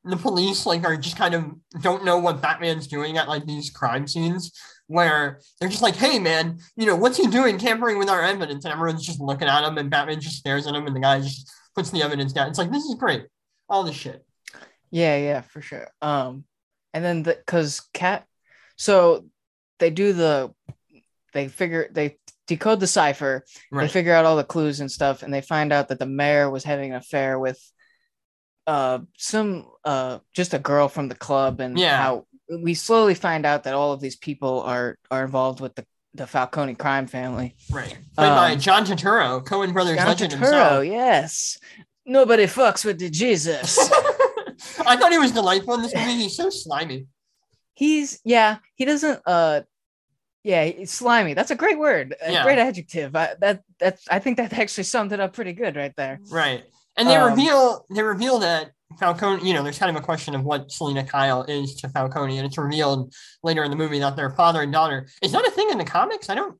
A: the police like are just kind of don't know what Batman's doing at like these crime scenes where they're just like, hey man, you know, what's he doing tampering with our evidence? And everyone's just looking at him and Batman just stares at him and the guy just puts the evidence down. It's like this is great. All this shit.
B: Yeah, yeah, for sure. Um, and then the because cat, so they do the, they figure they decode the cipher. They figure out all the clues and stuff, and they find out that the mayor was having an affair with, uh, some uh, just a girl from the club, and
A: Yeah.
B: how we slowly find out that all of these people are are involved with the the Falcone crime family.
A: Right. Played by
B: Um,
A: John Turturro, Coen Brothers
B: John
A: legend
B: Turturro,
A: himself.
B: yes. Nobody fucks with the Jesus.
A: I thought he was delightful in this movie. He's so slimy.
B: he's yeah he doesn't uh yeah he's slimy that's a great word a
A: Yeah.
B: great adjective I, that that's i think that actually summed it up pretty good right there
A: Right. And they
B: Um,
A: reveal they reveal that Falcone, you know, there's kind of a question of what Selina Kyle is to Falcone, and it's revealed later in the movie that they're father and daughter. Is that a thing in the comics? I don't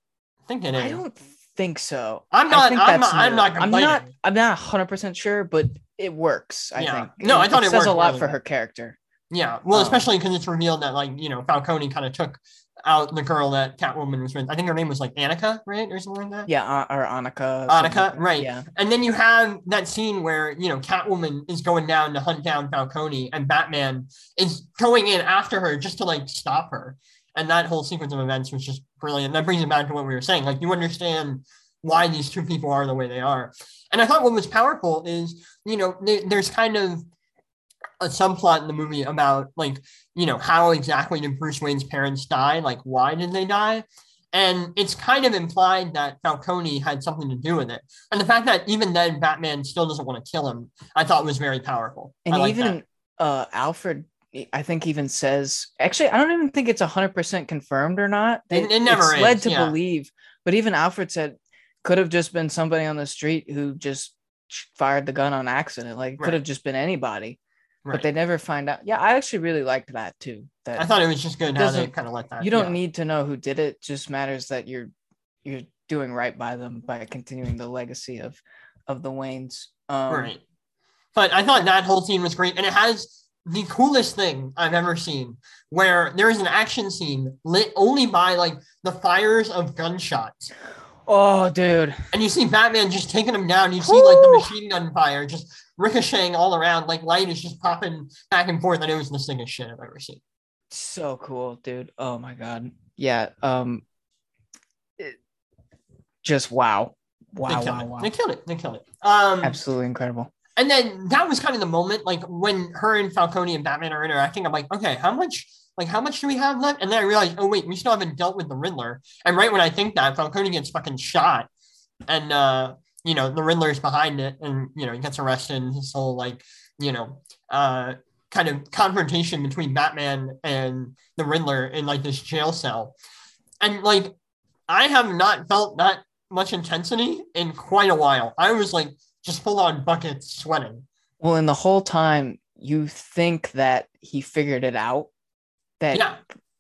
A: think it is.
B: i don't think so
A: I'm not- I'm not- I'm
B: new.
A: not
B: i'm not i'm not 100% sure but it works i
A: Yeah.
B: think
A: No, I thought it
B: says a lot
A: really
B: for
A: well.
B: her character
A: Yeah. Well,
B: Um,
A: especially because it's revealed that like, you know, Falcone kind of took out the girl that Catwoman was with. I think her name was like Annika, right? Or something like that.
B: yeah uh, or annika
A: Annika,
B: like
A: right.
B: yeah
A: And then you have that scene where, you know, Catwoman is going down to hunt down Falcone and Batman is going in after her just to like stop her. And that whole sequence of events was just brilliant. That brings it back to what we were saying. Like you understand why these two people are the way they are. And I thought what was powerful is, you know, there- there's kind of a subplot in the movie about like, you know, how exactly did Bruce Wayne's parents die? Like, why did they die? And it's kind of implied that Falcone had something to do with it. And the fact that even then Batman still doesn't want to kill him, I thought was very powerful.
B: and
A: I
B: even uh alfred i think even says actually i don't even think it's 100% confirmed or not
A: It- it never
B: it's led to
A: yeah.
B: believe but even alfred said could have just been somebody on the street who just fired the gun on accident like it could have just been anybody
A: Right.
B: but they never find out yeah i actually really liked that too that
A: I thought it was just good how they kind of let that.
B: you don't
A: yeah.
B: need to know who did it just matters that you're you're doing right by them by continuing the legacy of of the waynes um
A: right. But I thought that whole scene was great, and it has the coolest thing I've ever seen, where there is an action scene lit only by like the fires of gunshots,
B: oh dude
A: and you see Batman just taking them down. You see like the machine gun fire just ricocheting all around, like light is just popping back and forth, and it was the sickest shit I've ever seen.
B: so cool dude oh my god yeah um it- just wow
A: They
B: wow
A: killed
B: wow
A: it.
B: wow
A: They killed it. They killed it. Um,
B: absolutely incredible
A: And then that was kind of the moment, like when her and Falcone and Batman are interacting. I'm like, okay, how much, like, how much do we have left? And then I realized, oh wait, we still haven't dealt with the Riddler. And right when I think that, Falcone gets fucking shot, and uh, you know, the Riddler's behind it, and you know, he gets arrested. And his whole like, you know, uh, kind of confrontation between Batman and the Riddler in like this jail cell, and like, I have not felt that much intensity in quite a while. I was like just full on buckets sweating.
B: well and the whole time you think that he figured it out that
A: yeah,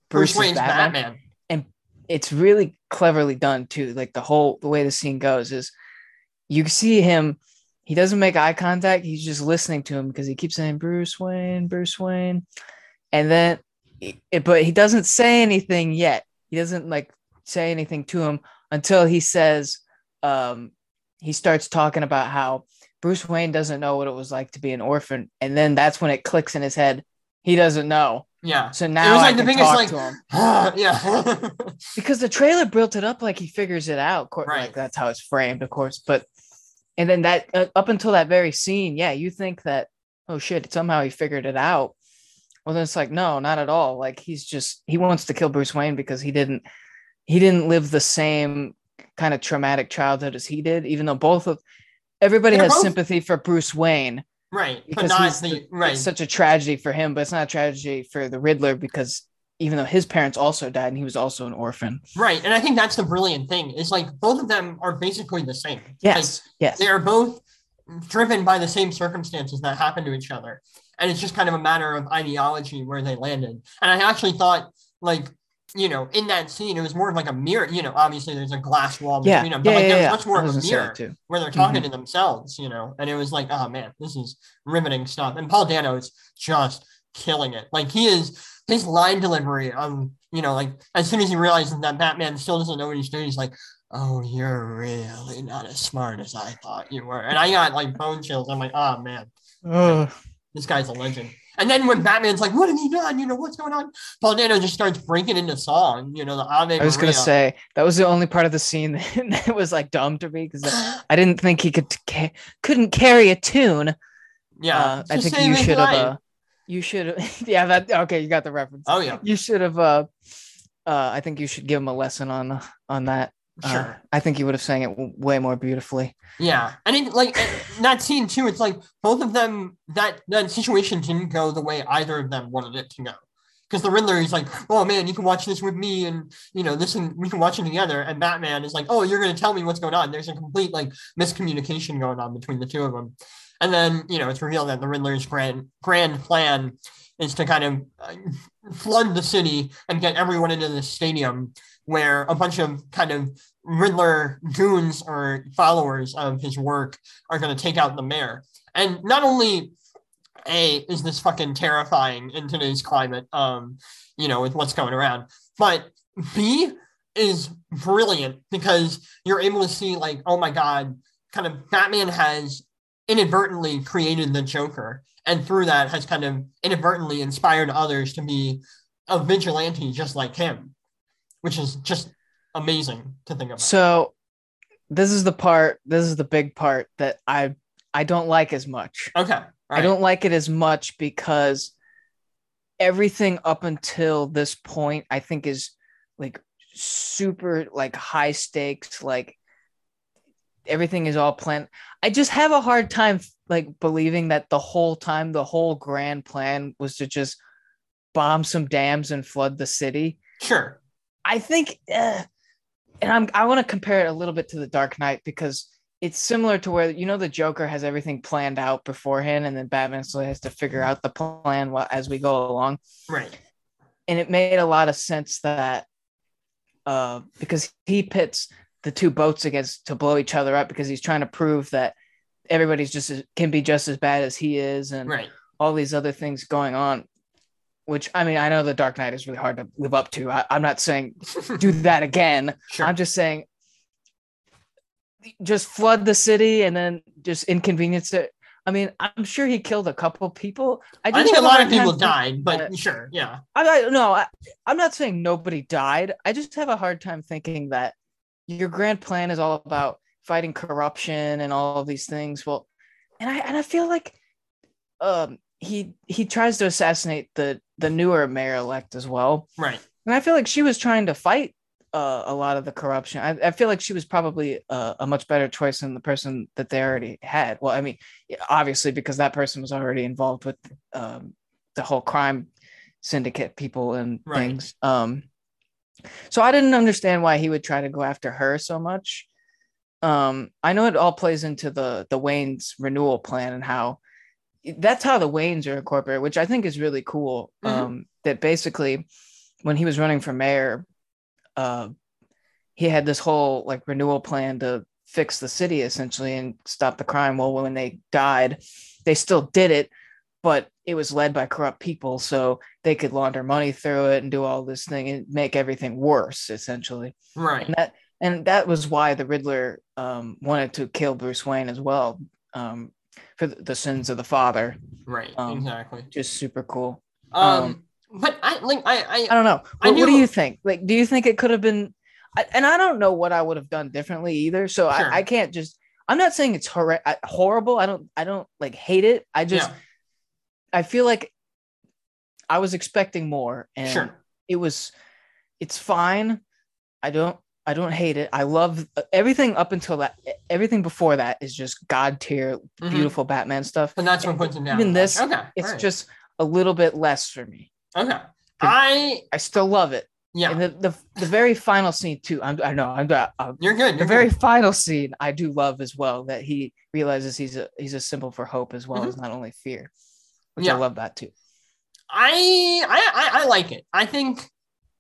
B: bruce,
A: Bruce Wayne's
B: batman.
A: Batman.
B: it's really cleverly done too like the whole the way the scene goes is you see him he doesn't make eye contact he's just listening to him because he keeps saying bruce wayne bruce wayne and then it, but he doesn't say anything yet he doesn't like say anything to him until he says um he starts talking about how bruce wayne doesn't know what it was like to be an orphan and then that's when it clicks in his head he doesn't know
A: Yeah,
B: so now
A: was
B: I
A: like the
B: can
A: biggest,
B: talk
A: like-
B: to him
A: yeah,
B: because the trailer built it up like he figures it out.
A: Right.
B: Like that's how it's framed, of course. But and then that uh, up until that very scene, yeah, you think that oh shit, somehow he figured it out. Well, then it's like no, not at all. Like he's just he wants to kill Bruce Wayne because he didn't he didn't live the same kind of traumatic childhood as he did. Even though both of everybody
A: They're
B: has
A: both-
B: sympathy for Bruce Wayne,
A: right, but
B: because
A: not
B: he's
A: the
B: the-
A: right.
B: it's such a tragedy for him, but it's not a tragedy for the Riddler because even though his parents also died and he was also an orphan.
A: Right, and I think that's the brilliant thing is like both of them are basically the same.
B: Yes, yes.
A: They are both driven by the same circumstances that happened to each other, and it's just kind of a matter of ideology where they landed. And I actually thought, like, you know, in that scene, it was more of like a mirror. You know, obviously there's a glass wall
B: yeah,
A: between them,
B: yeah,
A: but like
B: yeah,
A: there was
B: yeah.
A: much more of a
B: gonna say that
A: mirror where they're talking
B: Mhm.
A: to themselves. You know, and it was like, oh man, this is riveting stuff. And Paul Dano is just killing it. Like he is his line delivery. Um, you know, like as soon as he realizes that Batman still doesn't know what he's doing, he's like, "Oh, you're really not as smart as I thought you were." And I got like bone chills. I'm like, "Oh man,
B: Ugh.
A: this guy's a legend." And then when Batman's like, "What have you done? You know what's going on?" Paul Dano just starts breaking into song. You know, the Ave
B: I was gonna say that was the only part of the scene that was like dumb to me because I didn't think he could ca- couldn't carry a tune.
A: yeah,
B: uh, I think you should have. Uh, you should. Yeah, that okay. You got the reference.
A: Oh yeah,
B: You should have. Uh, uh, I think you should give him a lesson on on that. Uh,
A: sure.
B: I think you would have sang it w- way more beautifully.
A: Yeah, and it, like in that scene too, it's like both of them that that situation didn't go the way either of them wanted it to go. Because the Riddler is like, oh man, you can watch this with me, and you know this, and we can watch it together. And Batman is like, oh, you're gonna tell me what's going on. There's a complete like miscommunication going on between the two of them. And then you know it's revealed that the Riddler's grand grand plan is to kind of uh, flood the city and get everyone into the stadium where a bunch of kind of Riddler goons or followers of his work are going to take out the mayor. And not only a is this fucking terrifying in today's climate, um, you know, with what's going around, but B is brilliant because you're able to see like, oh my god, kind of Batman has inadvertently created the Joker, and through that has kind of inadvertently inspired others to be a vigilante just like him, which is just amazing to think about.
B: So, this is the part. This is the big part that I I don't like as much.
A: okay, all
B: I don't like it as much because everything up until this point, I think, is like super like high stakes. Like everything is all planned. I just have a hard time like believing that the whole time, the whole grand plan was to just bomb some dams and flood the city.
A: Sure.
B: I think, uh, and I'm I want to compare it a little bit to the Dark Knight because it's similar to where you know the Joker has everything planned out beforehand, and then Batman still has to figure out the plan while, as we go along.
A: Right.
B: And it made a lot of sense that uh, because he pits the two boats against to blow each other up because he's trying to prove that everybody's just as, can be just as bad as he is, and
A: Right.
B: all these other things going on. Which I mean, I know the Dark Knight is really hard to live up to. I, I'm not saying do that again.
A: Sure.
B: I'm just saying, just flood the city and then just inconvenience it. I mean, I'm sure he killed a couple people. I,
A: I think a lot of people died, but sure, yeah.
B: I, I no, I, I'm not saying nobody died. I just have a hard time thinking that your grand plan is all about fighting corruption and all of these things. Well, and I and I feel like um he he tries to assassinate the the newer mayor elect as well.
A: Right.
B: And I feel like she was trying to fight uh, a lot of the corruption. I, I feel like she was probably uh, a much better choice than the person that they already had. Well, I mean, obviously because that person was already involved with um, the whole crime syndicate people and
A: Right.
B: things. Um, so I didn't understand why he would try to go after her so much. Um, I know it all plays into the the Wayne's renewal plan and how that's how the Waynes are incorporated, which I think is really cool.
A: Mhm.
B: Um, that basically, when he was running for mayor, uh, he had this whole like renewal plan to fix the city essentially and stop the crime. Well, when they died, they still did it, but it was led by corrupt people, so they could launder money through it and do all this thing and make everything worse essentially.
A: Right.
B: And that and that was why the Riddler um, wanted to kill Bruce Wayne as well um, for the, sins of the father.
A: Right.
B: um,
A: exactly.
B: Just super cool.
A: Um,
B: um,
A: but I like I I,
B: I don't know. What, what do you think? Like, do you think it could have been? I, and I don't know what I would have done differently either. So
A: Sure.
B: I, I can't just. I'm not saying it's hor- horrible. I don't. I don't like hate it. I just.
A: yeah,
B: I feel like I was expecting more, and
A: Sure.
B: it was. It's fine. I don't. I don't hate it. I love uh, everything up until that. Everything before that is just god tier,
A: Mhm.
B: beautiful Batman stuff.
A: And that's what puts him down.
B: Even this,
A: okay,
B: It's
A: alright,
B: just a little bit less for me.
A: okay. I
B: I still love it.
A: yeah,
B: And the, the the very final scene too. I'm, I know I'm, I'm
A: you're good.
B: the
A: You're
B: very
A: good.
B: final scene I do love as well that he realizes he's a he's a symbol for hope as well
A: Mhm.
B: as not only fear. Which
A: Yeah.
B: I love that too.
A: I I I like it. I think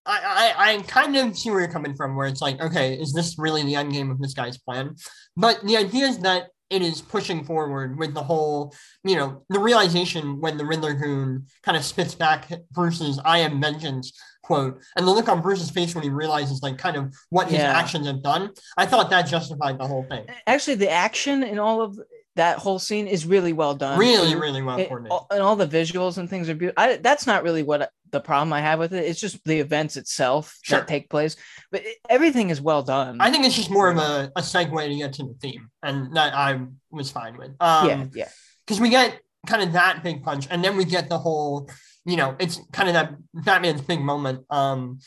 A: I, I I kind of see where you're coming from, where it's like, okay, is this really the end game of this guy's plan? But the idea is that it is pushing forward with the whole, you know, the realization when the Riddler goon kind of spits back Bruce's "I am vengeance" quote, and the look on Bruce's face when he realizes like kind of what his
B: Yeah.
A: actions have done. I thought that justified the whole thing.
B: Actually, the action in all of that whole scene is really well done.
A: Really, really well
B: it-
A: coordinated.
B: all- and all the visuals and things are beautiful. I, that's not really what the problem I have with it. It's just the events itself
A: Sure.
B: that take place, but it, everything is well done.
A: I think it's just more of a, a segue to get to the theme, and that I was fine with. Um,
B: yeah, yeah,
A: because we get kind of that big punch, and then we get the whole, you know, it's kind of that Batman's big moment. Um,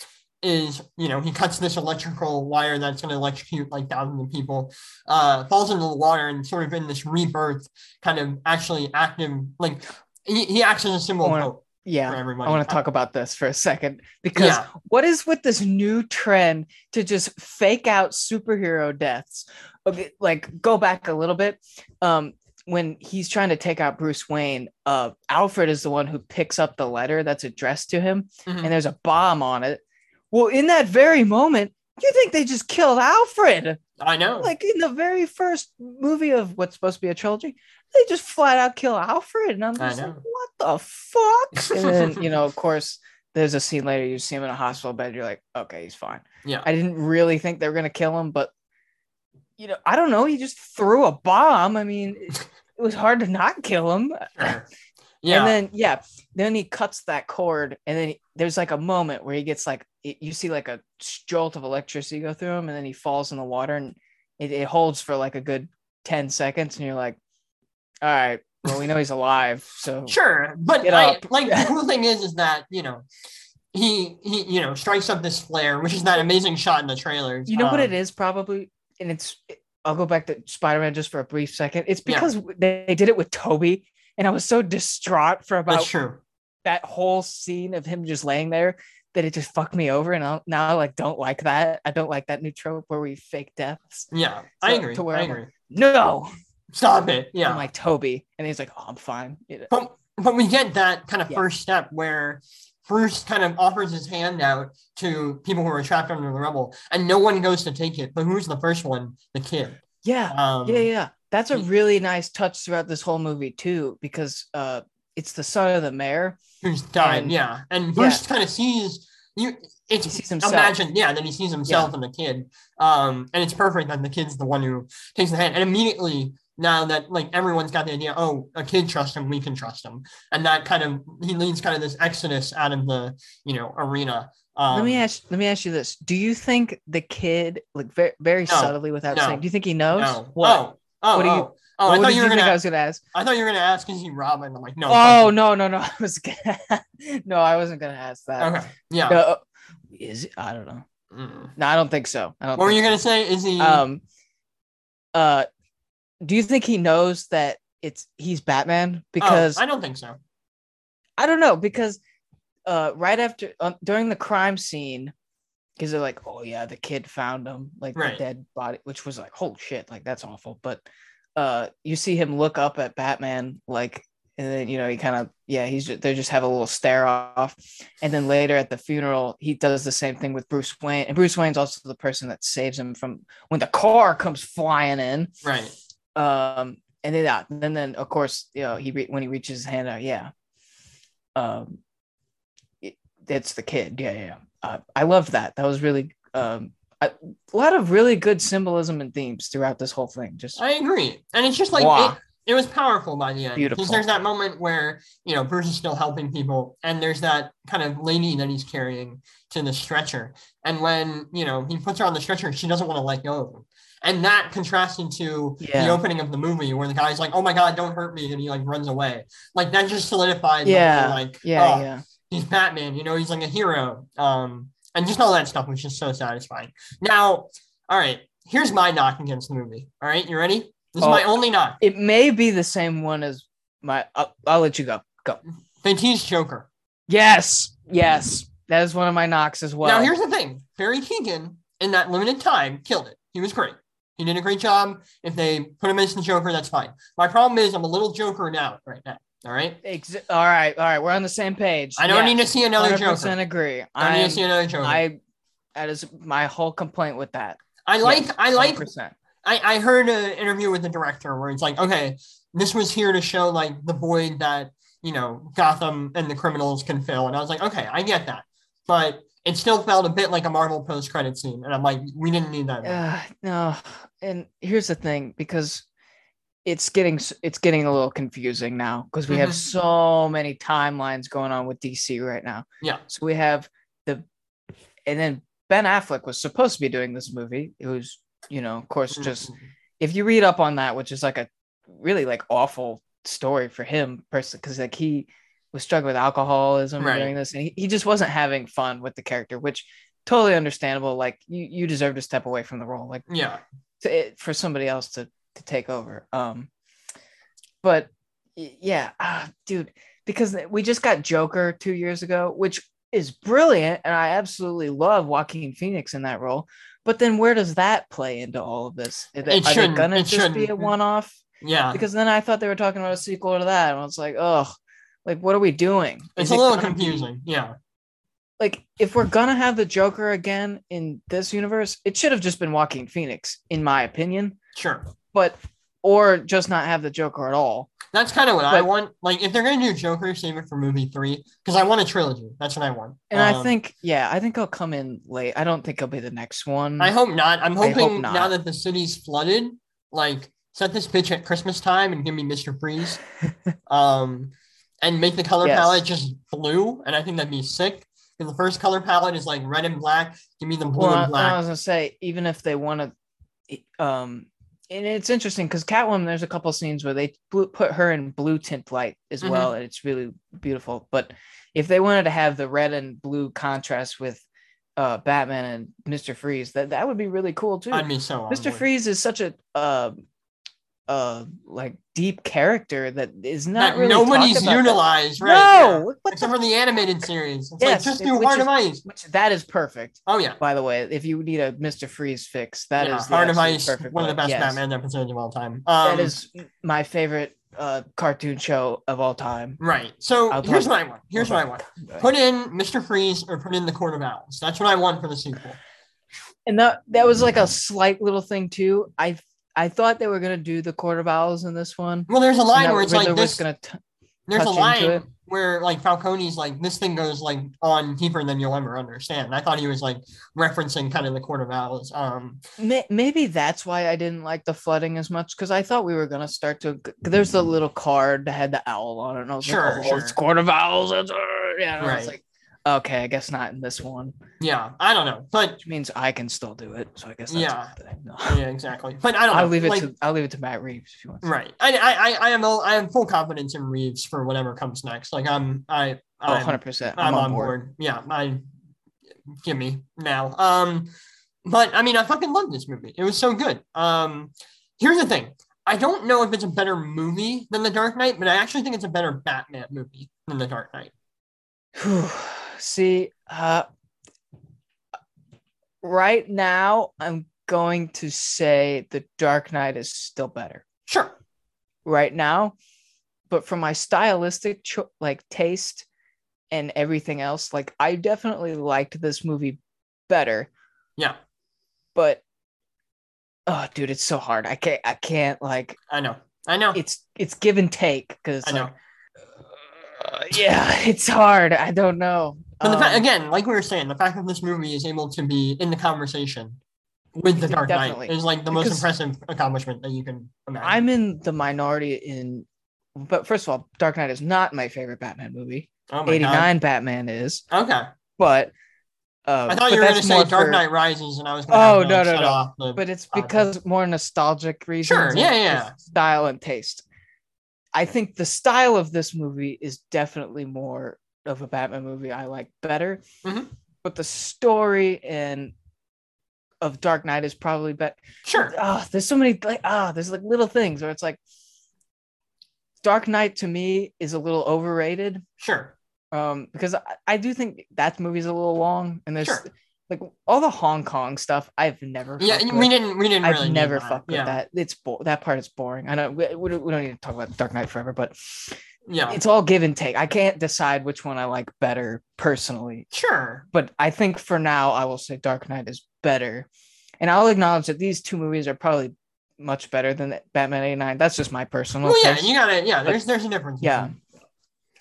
A: is you know he cuts this electrical wire that's going to electrocute like thousands of people, uh, falls into the water, and sort of in this rebirth, kind of actually active, like he, he acts as a symbol
B: wanna-
A: hope for
B: yeah.
A: everybody.
B: I want to talk about this for a second because
A: Yeah.
B: what is with this new trend to just fake out superhero deaths? Okay, like go back a little bit. Um, when he's trying to take out Bruce Wayne, uh, Alfred is the one who picks up the letter that's addressed to him,
A: Mhm.
B: and there's a bomb on it. Well, in that very moment, you think they just killed Alfred?
A: I know.
B: Like in the very first movie of what's supposed to be a trilogy, they just flat out kill Alfred, and I'm just like, what the fuck? And then you know, of course, there's a scene later you see him in a hospital bed. You're like, okay, he's fine.
A: yeah.
B: I didn't really think they were gonna kill him, but you know, I don't know. He just threw a bomb. I mean, it, it was hard to not kill him.
A: Sure. Yeah.
B: And then yeah, then he cuts that cord, and then he- there's like a moment where he gets like it, you see like a jolt of electricity go through him, and then he falls in the water, and it, it holds for like a good ten seconds, and you're like, all right, well we know he's alive, so
A: Sure, but I, like the cool thing is, is that you know, he he you know strikes up this flare, which is that amazing shot in the trailers.
B: you know what
A: Um,
B: it is probably, and it's I'll go back to Spider Man just for a brief second. It's because they, they did it with Tobey, and I was so distraught for about that whole scene of him just laying there that it just fucked me over and I'll, now I like don't like that. I don't like that new trope where we fake deaths.
A: Yeah, I
B: to-
A: agree.
B: to where
A: I
B: I'm
A: agree.
B: No,
A: Stop it.
B: yeah.
A: Yeah,
B: I'm like Tobey, and he's like, "Oh, I'm fine."
A: But but we get that kind of
B: Yeah.
A: first step where Bruce kind of offers his hand out to people who are trapped under the rubble, and no one goes to take it. But who's the first one? The kid.
B: Yeah,
A: Um,
B: yeah, yeah. That's a really nice touch throughout this whole movie too, because uh, it's the son of the mayor.
A: Who's died?
B: And-
A: yeah, and Bruce kind of sees you. It's
B: He sees himself.
A: imagine, yeah. Then he sees himself and the kid, um, and it's perfect that the kid's the one who takes the hand, and immediately now that like everyone's got the idea, oh, a kid trusts him, we can trust him, and that kind of he leads kind of this exodus out of the you know arena. Um,
B: let me ask. Let me ask you this: Do you think the kid, like very, very
A: No,
B: subtly, without
A: no,
B: saying, do you think he knows?
A: No.
B: What?
A: Oh, oh,
B: What do you-
A: oh, oh, I thought you were gonna.
B: I was gonna ask?
A: I thought you were gonna ask, is he Robin? I'm like, no.
B: Oh no, no, no! I was gonna. no, I wasn't gonna ask that.
A: Okay. Yeah.
B: No, is it? I don't know.
A: Mm.
B: No, I don't think so. I don't.
A: What were you gonna say? Is he?
B: um uh do you think he knows that it's he's batman because
A: oh, I don't think so.
B: I, don't know because uh right after uh, during the crime scene because they're like oh yeah the kid found him like
A: Right.
B: the dead body which was like holy shit like that's awful. But uh you see him look up at batman like and then you know he kind of yeah he's just, they just have a little stare off. And then later at the funeral he does the same thing with bruce wayne and bruce wayne's also the person that saves him from when the car comes flying in.
A: Right.
B: um and then yeah, and then of course you know he re- when he reaches his hand out yeah. Um it, it's the kid yeah yeah uh, i loved that that was really um a, lot of really good symbolism and themes throughout this whole thing just
A: I agree, and it's just like
B: Wow.
A: it, it was powerful by the end. Because there's that moment where you know Bruce is still helping people, and there's that kind of lady that he's carrying to the stretcher, and when you know he puts her on the stretcher, she doesn't want to let go of him, and that contrasted to
B: Yeah.
A: the opening of the movie where the guy's like, "Oh my god, don't hurt me," and he like runs away. Like that just solidified. the
B: Yeah.
A: like
B: yeah
A: oh,
B: yeah
A: he's Batman. You know, he's like a hero. Um, and just all that stuff was just so satisfying. Now, all right, here's my knock against the movie. All right, you ready? This is
B: Oh.
A: my only knock.
B: It may be the same one as my. I'll, I'll let you go. Go.
A: They teased Joker.
B: Yes, yes, that is one of my knocks as well.
A: now, here's the thing: Barry Keoghan, in that limited time, killed it. He was great. He did a great job. If they put him as the Joker, that's fine. My problem is I'm a little Joker now, right now. All right,
B: Ex- all right, all right, we're on the same page.
A: I don't
B: Yeah,
A: need to see another
B: 100%
A: Joker.
B: agree.
A: I need to see another Joker. I,
B: I that is my whole complaint with that.
A: I like.
B: Yes,
A: I like
B: 100%.
A: I, I heard an interview with the director where it's like, okay, this was here to show like the void that you know Gotham and the criminals can fill, and I was like, okay, I get that, but it still felt a bit like a Marvel post credit scene, and I'm like, we didn't need that.
B: Uh, no, and here's the thing because it's getting it's getting a little confusing now because we have
A: Mhm.
B: so many timelines going on with DC right now.
A: Yeah.
B: So we have the and then Ben Affleck was supposed to be doing this movie. It was, you know, of course, just if you read up on that, which is like a really like awful story for him personally, because like he was struggling with alcoholism
A: Right.
B: during this, and he, he just wasn't having fun with the character, which totally understandable. Like you, you deserve to step away from the role, like
A: yeah,
B: to, it, for somebody else to to take over. Um, but yeah, ah, dude, because we just got Joker two years ago, which is brilliant, and I absolutely love Joaquin Phoenix in that role. But then where does that play into all of this? Are they,
A: It
B: are they
A: shouldn't-
B: gonna
A: it
B: just be a one-off?
A: yeah.
B: Because then I thought they were talking about a sequel to that, and I was like, oh, like what are we doing?
A: It's
B: Is
A: a little
B: be-
A: confusing. Yeah,
B: like if we're gonna have the Joker again in this universe, it should have just been Joaquin Phoenix, in my opinion.
A: sure.
B: But or just not have the Joker at all.
A: That's kind of what I want. Like, if they're gonna do Joker, save it for movie three because I want a trilogy. That's what I want.
B: And I
A: Um,
B: think, yeah, I think I'll come in late. I don't think I'll be the next one.
A: I hope not. I'm
B: I hope
A: hoping
B: not.
A: now that the city's flooded, like set this bitch at Christmas time and give me Mr. Freeze. um and make the color
B: Yes.
A: palette just blue. And I think that'd be sick. Because the first color palette is like red and black. Give me the blue
B: well,
A: and black.
B: I was gonna say, even if they want to, um, and it's interesting because Catwoman, there's a couple scenes where they put her in blue tint light as
A: Mhm.
B: well, and it's really beautiful. But if they wanted to have the red and blue contrast with uh Batman and Mister Freeze, that that would be really cool too.
A: I'd be so
B: Mr. Freeze is such a uh, uh like deep character that is not
A: that
B: really
A: nobody's
B: about that-
A: right?
B: No, what
A: Except
B: the,
A: for the animated series. It's
B: Yes,
A: like just do Heart
B: is-
A: of Ice.
B: which that is perfect.
A: Oh yeah.
B: By the way, if you need a Mr. Freeze fix, that is
A: yeah,
B: the
A: Heart of Ice,
B: perfect
A: one of the best
B: Yes.
A: Batman episodes of all time. Um,
B: that is my favorite uh cartoon show of all time.
A: right. So
B: I'll
A: here's what I want. Here's what I want. Put in Mr. Freeze or put in the Court of Owls. That's what I want for the sequel.
B: And that that was like a slight little thing too. I I thought they were gonna do the Court of Owls in this one.
A: Well, there's a line where it's
B: Riddler
A: like this.
B: gonna t-
A: There's a line where like Falcone's like this thing goes like on deeper than you'll ever understand. I thought he was like referencing kind of the Court of Owls. Um,
B: maybe that's why I didn't like the flooding as much because I thought we were gonna start to. There's the little card that had the owl on it, and I was
A: Sure,
B: like, "Oh,
A: sure.
B: it's Court of Owls. It's, uh, yeah, and I was
A: Right.
B: like, okay, I guess not in this one,
A: yeah, I don't know, but
B: which means I can still do it. So I guess that's
A: Yeah.
B: a good thing. No.
A: yeah, exactly. But I don't.
B: I'll
A: know.
B: leave it
A: like,
B: to I'll leave it to Matt Reeves if you want.
A: right. I, I I I am I am full confidence in Reeves for whatever comes next. Like I'm I
B: Oh,
A: I'm,
B: 100 percent.
A: I'm, on board. Yeah, I give me now. Um, but I mean, I fucking love this movie. It was so good. Um, here's the thing. I don't know if it's a better movie than The Dark Knight, but I actually think it's a better Batman movie than The Dark Knight.
B: See, uh, right now I'm going to say the Dark Knight is still better.
A: Sure.
B: right now but for my stylistic cho- like taste and everything else like i definitely liked this movie better
A: Yeah,
B: but oh dude it's so hard i can't i can't like
A: I know. I know.
B: it's it's give and take because
A: I know.
B: like uh, yeah it's hard i don't know
A: But the fact,
B: Um,
A: again, like we were saying, the fact that this movie is able to be in the conversation with The Dark
B: Definitely.
A: Knight is like the most
B: Because-
A: impressive accomplishment that you can imagine.
B: i'm in the minority in but first of all dark knight is not my favorite batman movie
A: oh my
B: 89 batman is
A: Okay.
B: but uh,
A: I thought you were going to say Dark
B: for-
A: Knight Rises, and I was going
B: Oh, no, no, no.
A: the.
B: but it's because more nostalgic reasons.
A: Sure, yeah, yeah.
B: Style and taste. I think the style of this movie is definitely more of a Batman movie I like better.
A: Mhm.
B: but the story and of Dark Knight is probably better.
A: Sure.
B: Ah, there's so many like ah, there's like little things where it's like Dark Knight to me is a little overrated.
A: Sure.
B: Um, because I, I do think that movie's a little long, and there's
A: Sure.
B: like all the Hong Kong stuff. I've never
A: Yeah,
B: fucked
A: we
B: with.
A: didn't. We didn't
B: I've
A: really.
B: never
A: that.
B: fucked with
A: yeah.
B: that. It's bo- that part is boring. I know we, we don't need to talk about Dark Knight forever, but
A: Yeah.
B: it's all give and take. I can't decide which one I like better personally,
A: Sure.
B: but I think for now I will say Dark Knight is better, and I'll acknowledge that these two movies are probably much better than Batman '89. That's just my personal.
A: Well, yeah. You gotta. Yeah. There's there's a difference.
B: Yeah.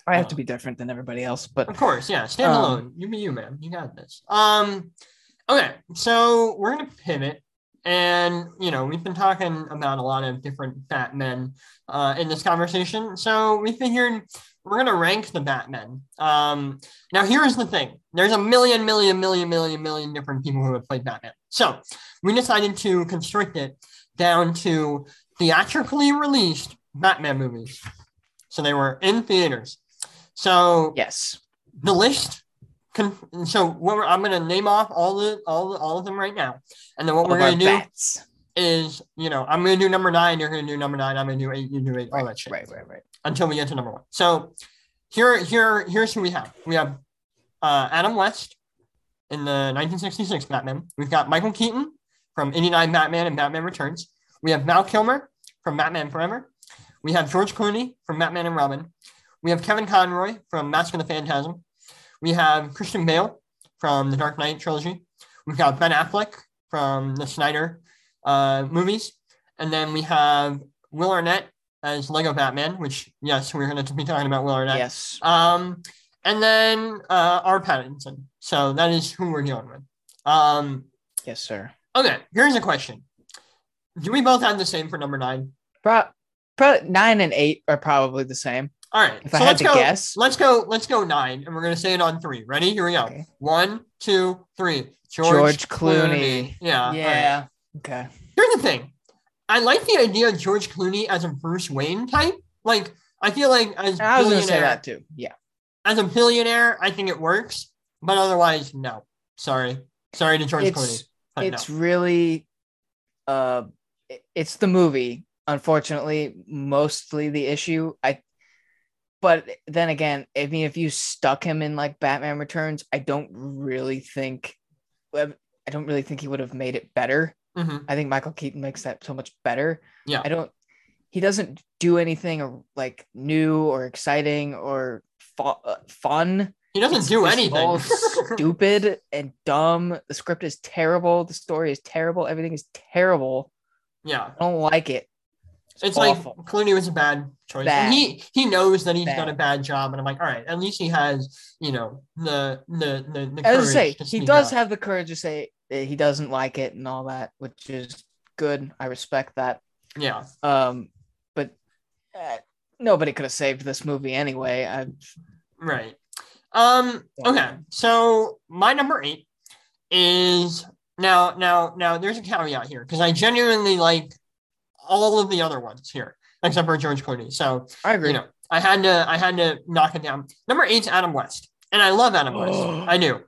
B: I have to be different than everybody else, but
A: Of course. Yeah. Stand
B: Um,
A: alone. You be you, man. You got this. Um. Okay. So we're gonna pivot. And you know we've been talking about a lot of different Batmen uh, in this conversation, so we figured we're gonna rank the Batmen. Um, now here's the thing: there's a million, million, million, million, million different people who have played Batman. So we decided to constrict it down to theatrically released Batman movies. So they were in theaters. So
B: yes,
A: the list. Con- so what we're, I'm going to name off all the all the, all of them right now, and then what we're going to do
B: bats.
A: is you know I'm going to do number nine. You're going to do number nine. I'm going to do eight. You do eight. all that shit
B: Right, right, right.
A: until we get to number one. So here, here, here's who we have. We have uh, Adam West in the 1966 Batman. We've got Michael Keaton from 89 Batman and Batman Returns. We have Val Kilmer from Batman Forever. We have George Clooney from Batman and Robin. We have Kevin Conroy from Mask of the Phantasm. We have Christian Bale from the Dark Knight trilogy. We've got Ben Affleck from the Snyder uh, movies. And then we have Will Arnett as Lego Batman, which, yes, we're going to be talking about Will Arnett.
B: Yes.
A: Um, and then uh, R. Pattinson. So that is who we're dealing with. Um,
B: Yes, sir.
A: okay, here's a question. Do we both have the same for number nine?
B: Pro- pro- nine and eight are probably the same.
A: All right.
B: If I had to
A: go,
B: guess.
A: let's go. Let's go nine, and we're gonna say it on three. Ready? Here we go.
B: Okay.
A: One, two, three. George,
B: George Clooney.
A: Yeah. all right.
B: yeah. Okay.
A: Here's the thing. I like the idea of George Clooney as a Bruce Wayne type. Like, I feel like as
B: I was gonna say that too. Yeah.
A: as a billionaire, I think it works, but otherwise, no. Sorry, sorry to George
B: It's
A: Clooney. But
B: it's
A: no.
B: really uh it's the movie, unfortunately, mostly the issue. I but then again, I mean if you stuck him in like Batman Returns, I don't really think I don't really think he would have made it better.
A: Mhm.
B: I think Michael Keaton makes that so much better.
A: Yeah.
B: I don't. He doesn't do anything or like new or exciting or fu- uh, fun.
A: He doesn't
B: It's-
A: do anything.
B: all stupid and dumb. The script is terrible. The story is terrible. Everything is terrible.
A: yeah,
B: I don't like it.
A: It's
B: awful.
A: like Clooney was a bad choice.
B: Bad.
A: He he knows that he's
B: Bad.
A: done a bad job, and I'm like, all right, at least he has you know the the the, the
B: As
A: courage
B: say,
A: to
B: he does
A: up.
B: have the courage to say that he doesn't like it and all that, which is good. I respect that.
A: yeah.
B: Um, but uh, nobody could have saved this movie anyway. I,
A: Right. Um.
B: Yeah.
A: Okay. So my number eight is now. Now. Now. There's a caveat here because I genuinely like all of the other ones here except for George Clooney. So
B: I agree.
A: you know, I had to. I had to knock it down. Number eight's Adam West, and I love Adam West. I do.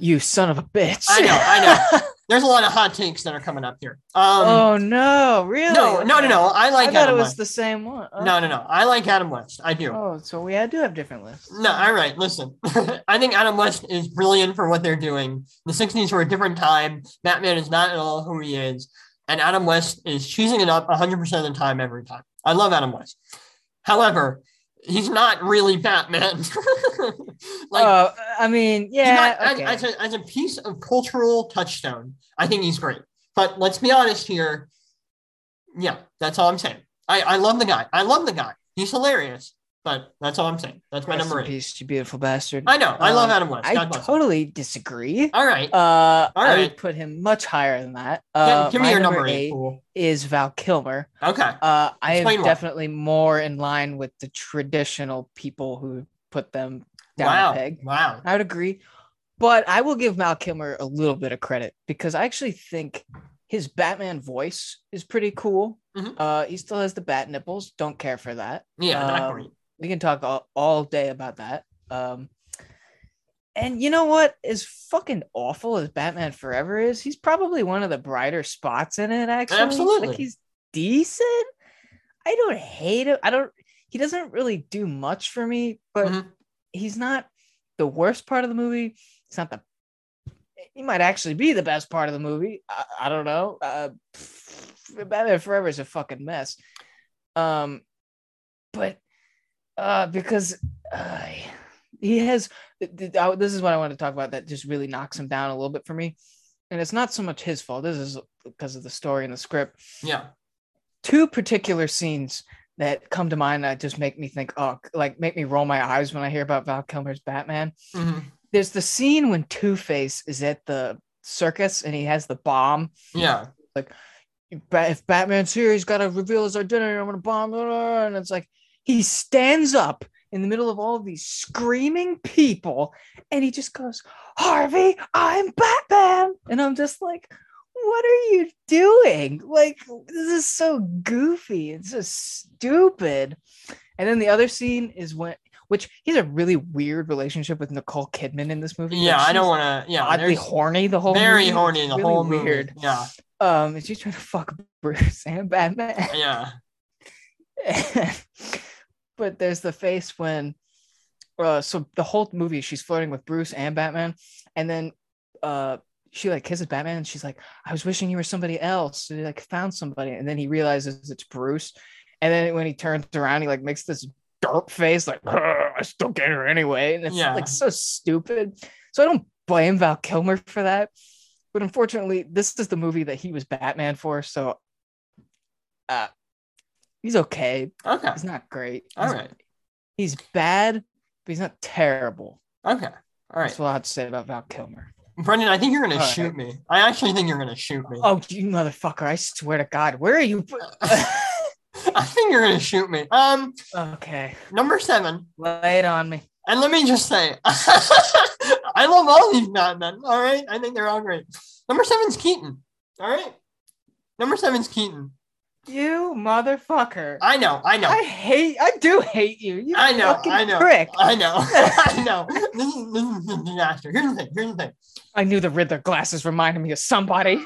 B: You son of a bitch.
A: I know, I know. There's a lot of hot takes that are coming up here. Um.
B: oh no, really?
A: no. No. No. No. I like
B: I thought
A: Adam
B: it was
A: West.
B: the same one.
A: No. No. No. I like Adam West. I do.
B: Oh, so we do have different lists.
A: No, all right, listen. I think Adam West is brilliant for what they're doing. The 60s were a different time. Batman is not at all who he is. And Adam West is choosing it up 100% of the time, every time. I love Adam West. However, he's not really Batman. like,
B: uh, I mean, yeah.
A: not- as- as, a, as a piece of cultural touchstone, I think he's great. But let's be honest here. Yeah, that's all I'm saying. I, I love the guy. I love the guy. He's hilarious. But that's all I'm saying. That's my
B: Rest
A: number
B: in
A: eight.
B: peace, you beautiful bastard.
A: I know. I love
B: Um,
A: Adam West.
B: I
A: bless him.
B: totally disagree.
A: All right.
B: Uh,
A: All
B: I would put him much higher than that. Uh,
A: give me
B: my
A: your number eight.
B: eight is Val Kilmer.
A: Okay.
B: Uh, I am definitely more in line with the traditional people who put them down
A: Wow.
B: a peg.
A: Wow.
B: I would agree, but I will give Val Kilmer a little bit of credit because I actually think his Batman voice is pretty cool.
A: Mhm.
B: Uh, he still has the bat nipples. Don't care for that.
A: Yeah, not
B: Um,
A: great.
B: We can talk all, all day about that. Um, and you know what? As fucking awful as Batman Forever is, he's probably one of the brighter spots in it. Actually,
A: Absolutely.
B: like he's decent. I don't hate him. I don't. He doesn't really do much for me, but
A: Mhm.
B: he's not the worst part of the movie. It's not the. He might actually be the best part of the movie. I, I don't know. Uh, Batman Forever is a fucking mess. Um, but uh, because uh, he has th- th- I- this is what I want to talk about that just really knocks him down a little bit for me, and it's not so much his fault. This is because of the story and the script.
A: Yeah.
B: Two particular scenes that come to mind that just make me think, oh, like make me roll my eyes when I hear about Val Kilmer's Batman.
A: Mhm.
B: There's the scene when Two Face is at the circus and he has the bomb.
A: Yeah.
B: like If Batman's here, he's got to reveal his identity. I'm gonna bomb, and it's like he stands up in the middle of all of these screaming people, and he just goes, "Harvey, I'm Batman," and I'm just like, "What are you doing? Like this is so goofy. It's so stupid." And then the other scene is when, which he's a really weird relationship with Nicole Kidman in this movie.
A: Yeah. I don't want to. Yeah.
B: oddly horny the whole movie.
A: very
B: movie.
A: horny the
B: really
A: whole movie.
B: weird.
A: Yeah.
B: Um, is she trying to fuck Bruce and Batman?
A: Yeah.
B: but there's the face when uh so the whole movie she's flirting with Bruce and Batman and then uh she like kisses Batman and she's like I was wishing you were somebody else and he like found somebody and then he realizes it's Bruce and then when he turns around he like makes this derp face like I still get her anyway and it's
A: Yeah.
B: like so stupid so I don't blame Val Kilmer for that but unfortunately this is the movie that he was Batman for so uh he's okay
A: Okay.
B: He's not great.
A: All
B: He's,
A: right.
B: he's bad, but he's not terrible.
A: Okay. All right.
B: That's what I have to say about Val Kilmer.
A: Brendan, I think you're gonna
B: All right.
A: shoot me. I actually think you're gonna shoot me.
B: Oh, you motherfucker! I swear to God, where are you?
A: I think you're gonna shoot me. Um,
B: okay,
A: number seven,
B: lay it on me.
A: and let me just say, I love all these Batmen. All right, I think they're all great. Number seven's Keaton. All right, number seven's Keaton.
B: You motherfucker!
A: I know, I know,
B: I hate. I do hate you. You
A: I know, I know,
B: prick.
A: I know, I know. This is this is a disaster. Here's the thing. Here's the thing.
B: I knew the Riddler glasses reminded me of somebody.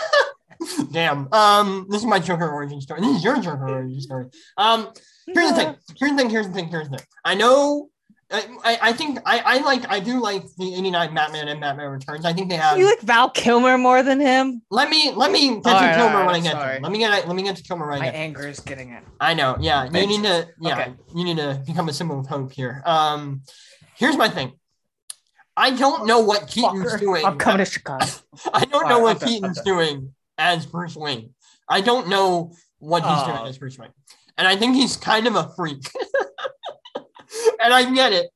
A: Damn. Um, this is my Joker origin story. This is your Joker origin story. Um, here's the thing. Here's the thing. Here's the thing. Here's the thing. I know. I, I, I think I, I like I do like the 89 Batman and Batman Returns. I think they have
B: You like Val Kilmer more than him?
A: let me let me get to
B: All right,
A: Kilmer
B: all
A: when I
B: right,
A: get to
B: sorry.
A: him. Let me get let me get to Kilmer when I
B: My
A: get to
B: anger is getting it.
A: I know, yeah. You
B: Bitch.
A: need to yeah,
B: Okay.
A: you need to become a symbol of hope here. Um here's my thing. I don't know what Keaton's
B: Fucker.
A: doing.
B: I'm coming to Chicago.
A: I don't know
B: Alright,
A: what
B: okay,
A: Keaton's
B: okay.
A: doing as Bruce Wayne. I don't know what he's
B: Oh.
A: doing as Bruce Wayne. And I think he's kind of a freak. and I get it.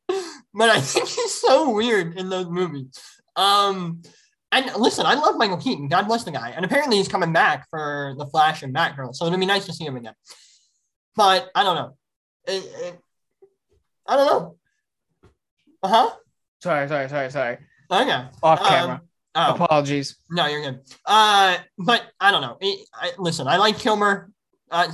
A: But I think he's so weird in those movies. Um and listen, I love Michael Keaton. God bless the guy. And apparently he's coming back for The Flash and Batgirl. So it'd be nice to see him again. But I don't know. It- it- I don't know. Uh-huh.
B: Sorry, sorry, sorry, sorry.
A: Okay.
B: Off
A: Um,
B: camera.
A: Oh.
B: Apologies.
A: No, you're good. Uh, but I don't know. It, I, listen, I like Kilmer. Uh,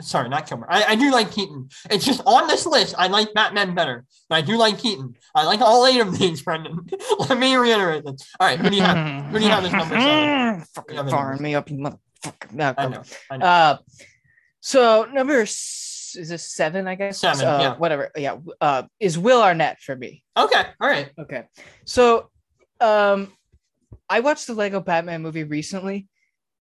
A: sorry, not Kilmer. I, I do like Keaton. It's just on this list. I like Batman better, but I do like Keaton. I like all eight of these, Brendan. Let me reiterate this. All right, who do you have? Who do you have as number?
B: Fucking firing me up, you motherfucker. No,
A: I know. I know.
B: Uh, so number is this seven? I guess
A: Seven,
B: Uh,
A: yeah.
B: Whatever. Yeah. Uh, is Will Arnett for me?
A: Okay. All right.
B: Okay. So, um, I watched the Lego Batman movie recently,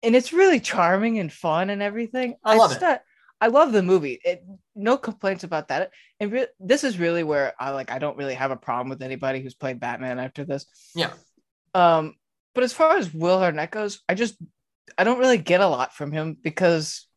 B: and it's really charming and fun and everything.
A: I love it.
B: not- I love the movie. It, no complaints about that. And re- this is really where I like. I don't really have a problem with anybody who's played Batman after this.
A: Yeah.
B: Um, but as far as Will Arnett goes, I just I don't really get a lot from him because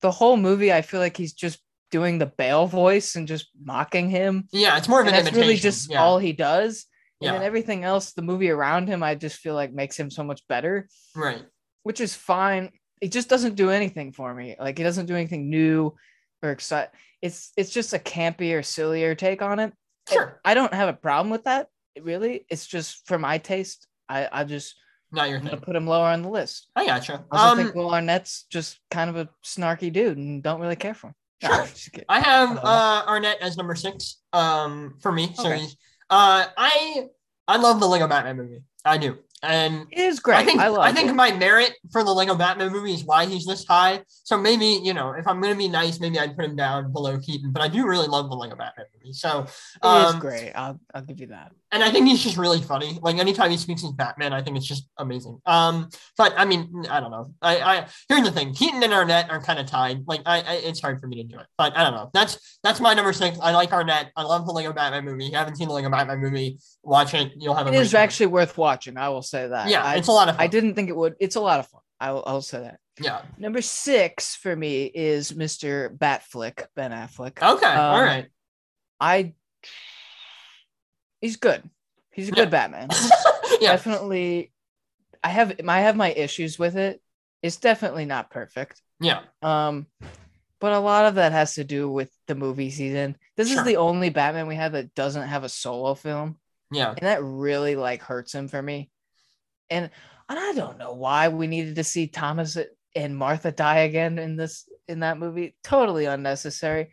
B: the whole movie I feel like he's just doing the Bale voice and just mocking him.
A: Yeah, it's more of
B: And
A: an
B: that's
A: imitation.
B: really just
A: yeah.
B: all he does. And
A: Yeah.
B: then everything else, the movie around him, I just feel like makes him so much better,
A: right.
B: Which is fine. It just doesn't do anything for me. Like it doesn't do anything new or excite. It's it's just a campier, sillier take on it.
A: Sure.
B: I don't have a problem with that. Really, it's just for my taste. I I just
A: Not your thing.
B: put him lower on the list.
A: I gotcha.
B: I also
A: Um,
B: think Will Arnett's just kind of a snarky dude and don't really care for him. Nah,
A: Sure. I have
B: Uh,
A: Arnett as number six. Um, for me. So
B: Okay.
A: uh I I love the Lego Batman movie. I do. And
B: It is great.
A: I think
B: I love
A: I think
B: it.
A: my merit for the Lego Batman movie is why he's this high. So maybe you know, if I'm gonna be nice, maybe I'd put him down below Keaton. But I do really love the Lego Batman movie. So
B: It is
A: um,
B: great. I'll I'll give you that.
A: and I think he's just really funny. Like anytime he speaks as Batman, I think it's just amazing. Um, but I mean, I don't know. I, I here's the thing: Keaton and Arnett are kind of tied. Like, I, I, it's hard for me to do it. But I don't know. That's that's my number six. I like Arnett. I love the Lego Batman movie. If you haven't seen the Lego Batman movie, watch it. You'll have a
B: It is
A: time.
B: actually worth watching. I will say that.
A: yeah,
B: I,
A: it's a lot of fun.
B: I didn't think it would. It's a lot of fun. I will, I'll say that.
A: Yeah.
B: Number six for me is Mr. Batflick, Ben Affleck.
A: Okay. all
B: Um,
A: right.
B: I he's good. He's a
A: Yeah.
B: good Batman.
A: yeah.
B: Definitely I have I have my issues with it. It's definitely not perfect.
A: Yeah.
B: Um but a lot of that has to do with the movie season. This
A: Sure.
B: is the only Batman we have that doesn't have a solo film.
A: Yeah.
B: and that really like hurts him for me. And and I don't know why we needed to see Thomas and Martha die again in this in that movie. Totally unnecessary.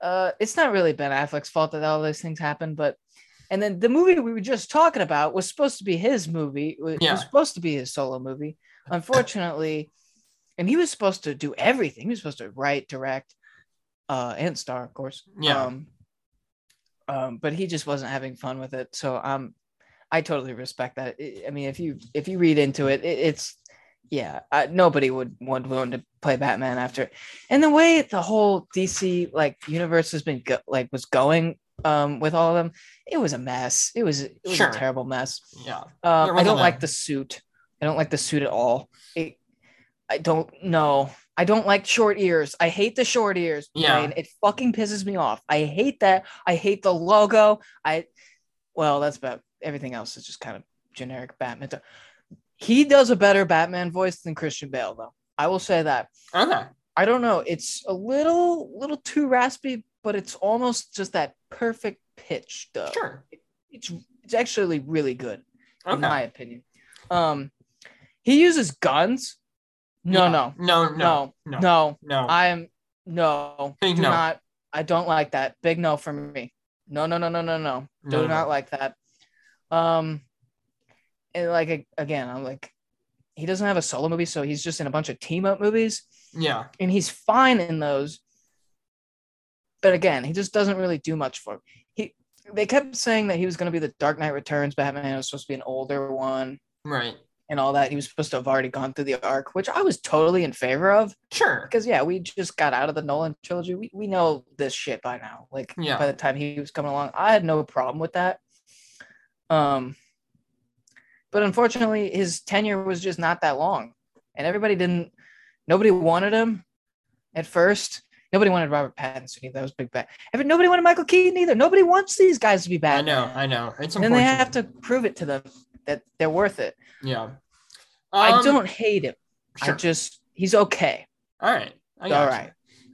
B: Uh, it's not really Ben Affleck's fault that all those things happened, but and then the movie we were just talking about was supposed to be his movie. It was supposed to be his solo movie. Unfortunately, and he was supposed to do everything. He was supposed to write, direct, uh, and star, of course.
A: Yeah.
B: Um, um, but he just wasn't having fun with it. So um, I totally respect that. I I mean, if you if you read into it, it it's yeah, uh, nobody would want want to play Batman after, and the way the whole DC like universe has been go- like was going um with all of them, it was a mess. It was it was
A: Sure.
B: a terrible mess.
A: Yeah.
B: Um, I don't
A: a-
B: like the suit. I don't like the suit at all. It, I don't know. I don't like short ears. I hate the short ears.
A: Yeah.
B: Brian. It fucking pisses me off. I hate that. I hate the logo. I, well, that's about everything else is just kind of generic Batman. He does a better Batman voice than Christian Bale, though. I will say that.
A: Okay.
B: I don't know. It's a little, little too raspy, but it's almost just that perfect pitch, though.
A: Sure.
B: It's it's actually really good in my opinion. Um, he uses guns. No,
A: Yeah.
B: no,
A: No. No.
B: no,
A: No.
B: no.
A: No.
B: I am no.
A: Big
B: do
A: no.
B: not. I don't like that. Big no for me. No, no, no, no, no, no.
A: No,
B: Do
A: no.
B: not like that. Um, and like again, I'm like, he doesn't have a solo movie, so he's just in a bunch of team up movies,
A: Yeah.
B: and he's fine in those. But again, he just doesn't really do much for. He they kept saying that he was going to be the Dark Knight Returns Batman. It was supposed to be an older one
A: Right.
B: and all that. He was supposed to have already gone through the arc, which I was totally in favor of
A: Sure.
B: because yeah, we just got out of the Nolan trilogy. We we know this shit by now. Like
A: Yeah.
B: by the time he was coming along, I had no problem with that. Um, but unfortunately, his tenure was just not that long, and everybody didn't. Nobody wanted him at first. Nobody wanted Robert Pattinson either. That was big bad. Nobody wanted Michael Keaton either. Nobody wants these guys to be bad.
A: I know. I know. It's
B: And then they have to prove it to them that they're worth it.
A: Yeah.
B: I
A: Um,
B: don't hate him.
A: Sure.
B: I just he's okay.
A: All right. I
B: All right.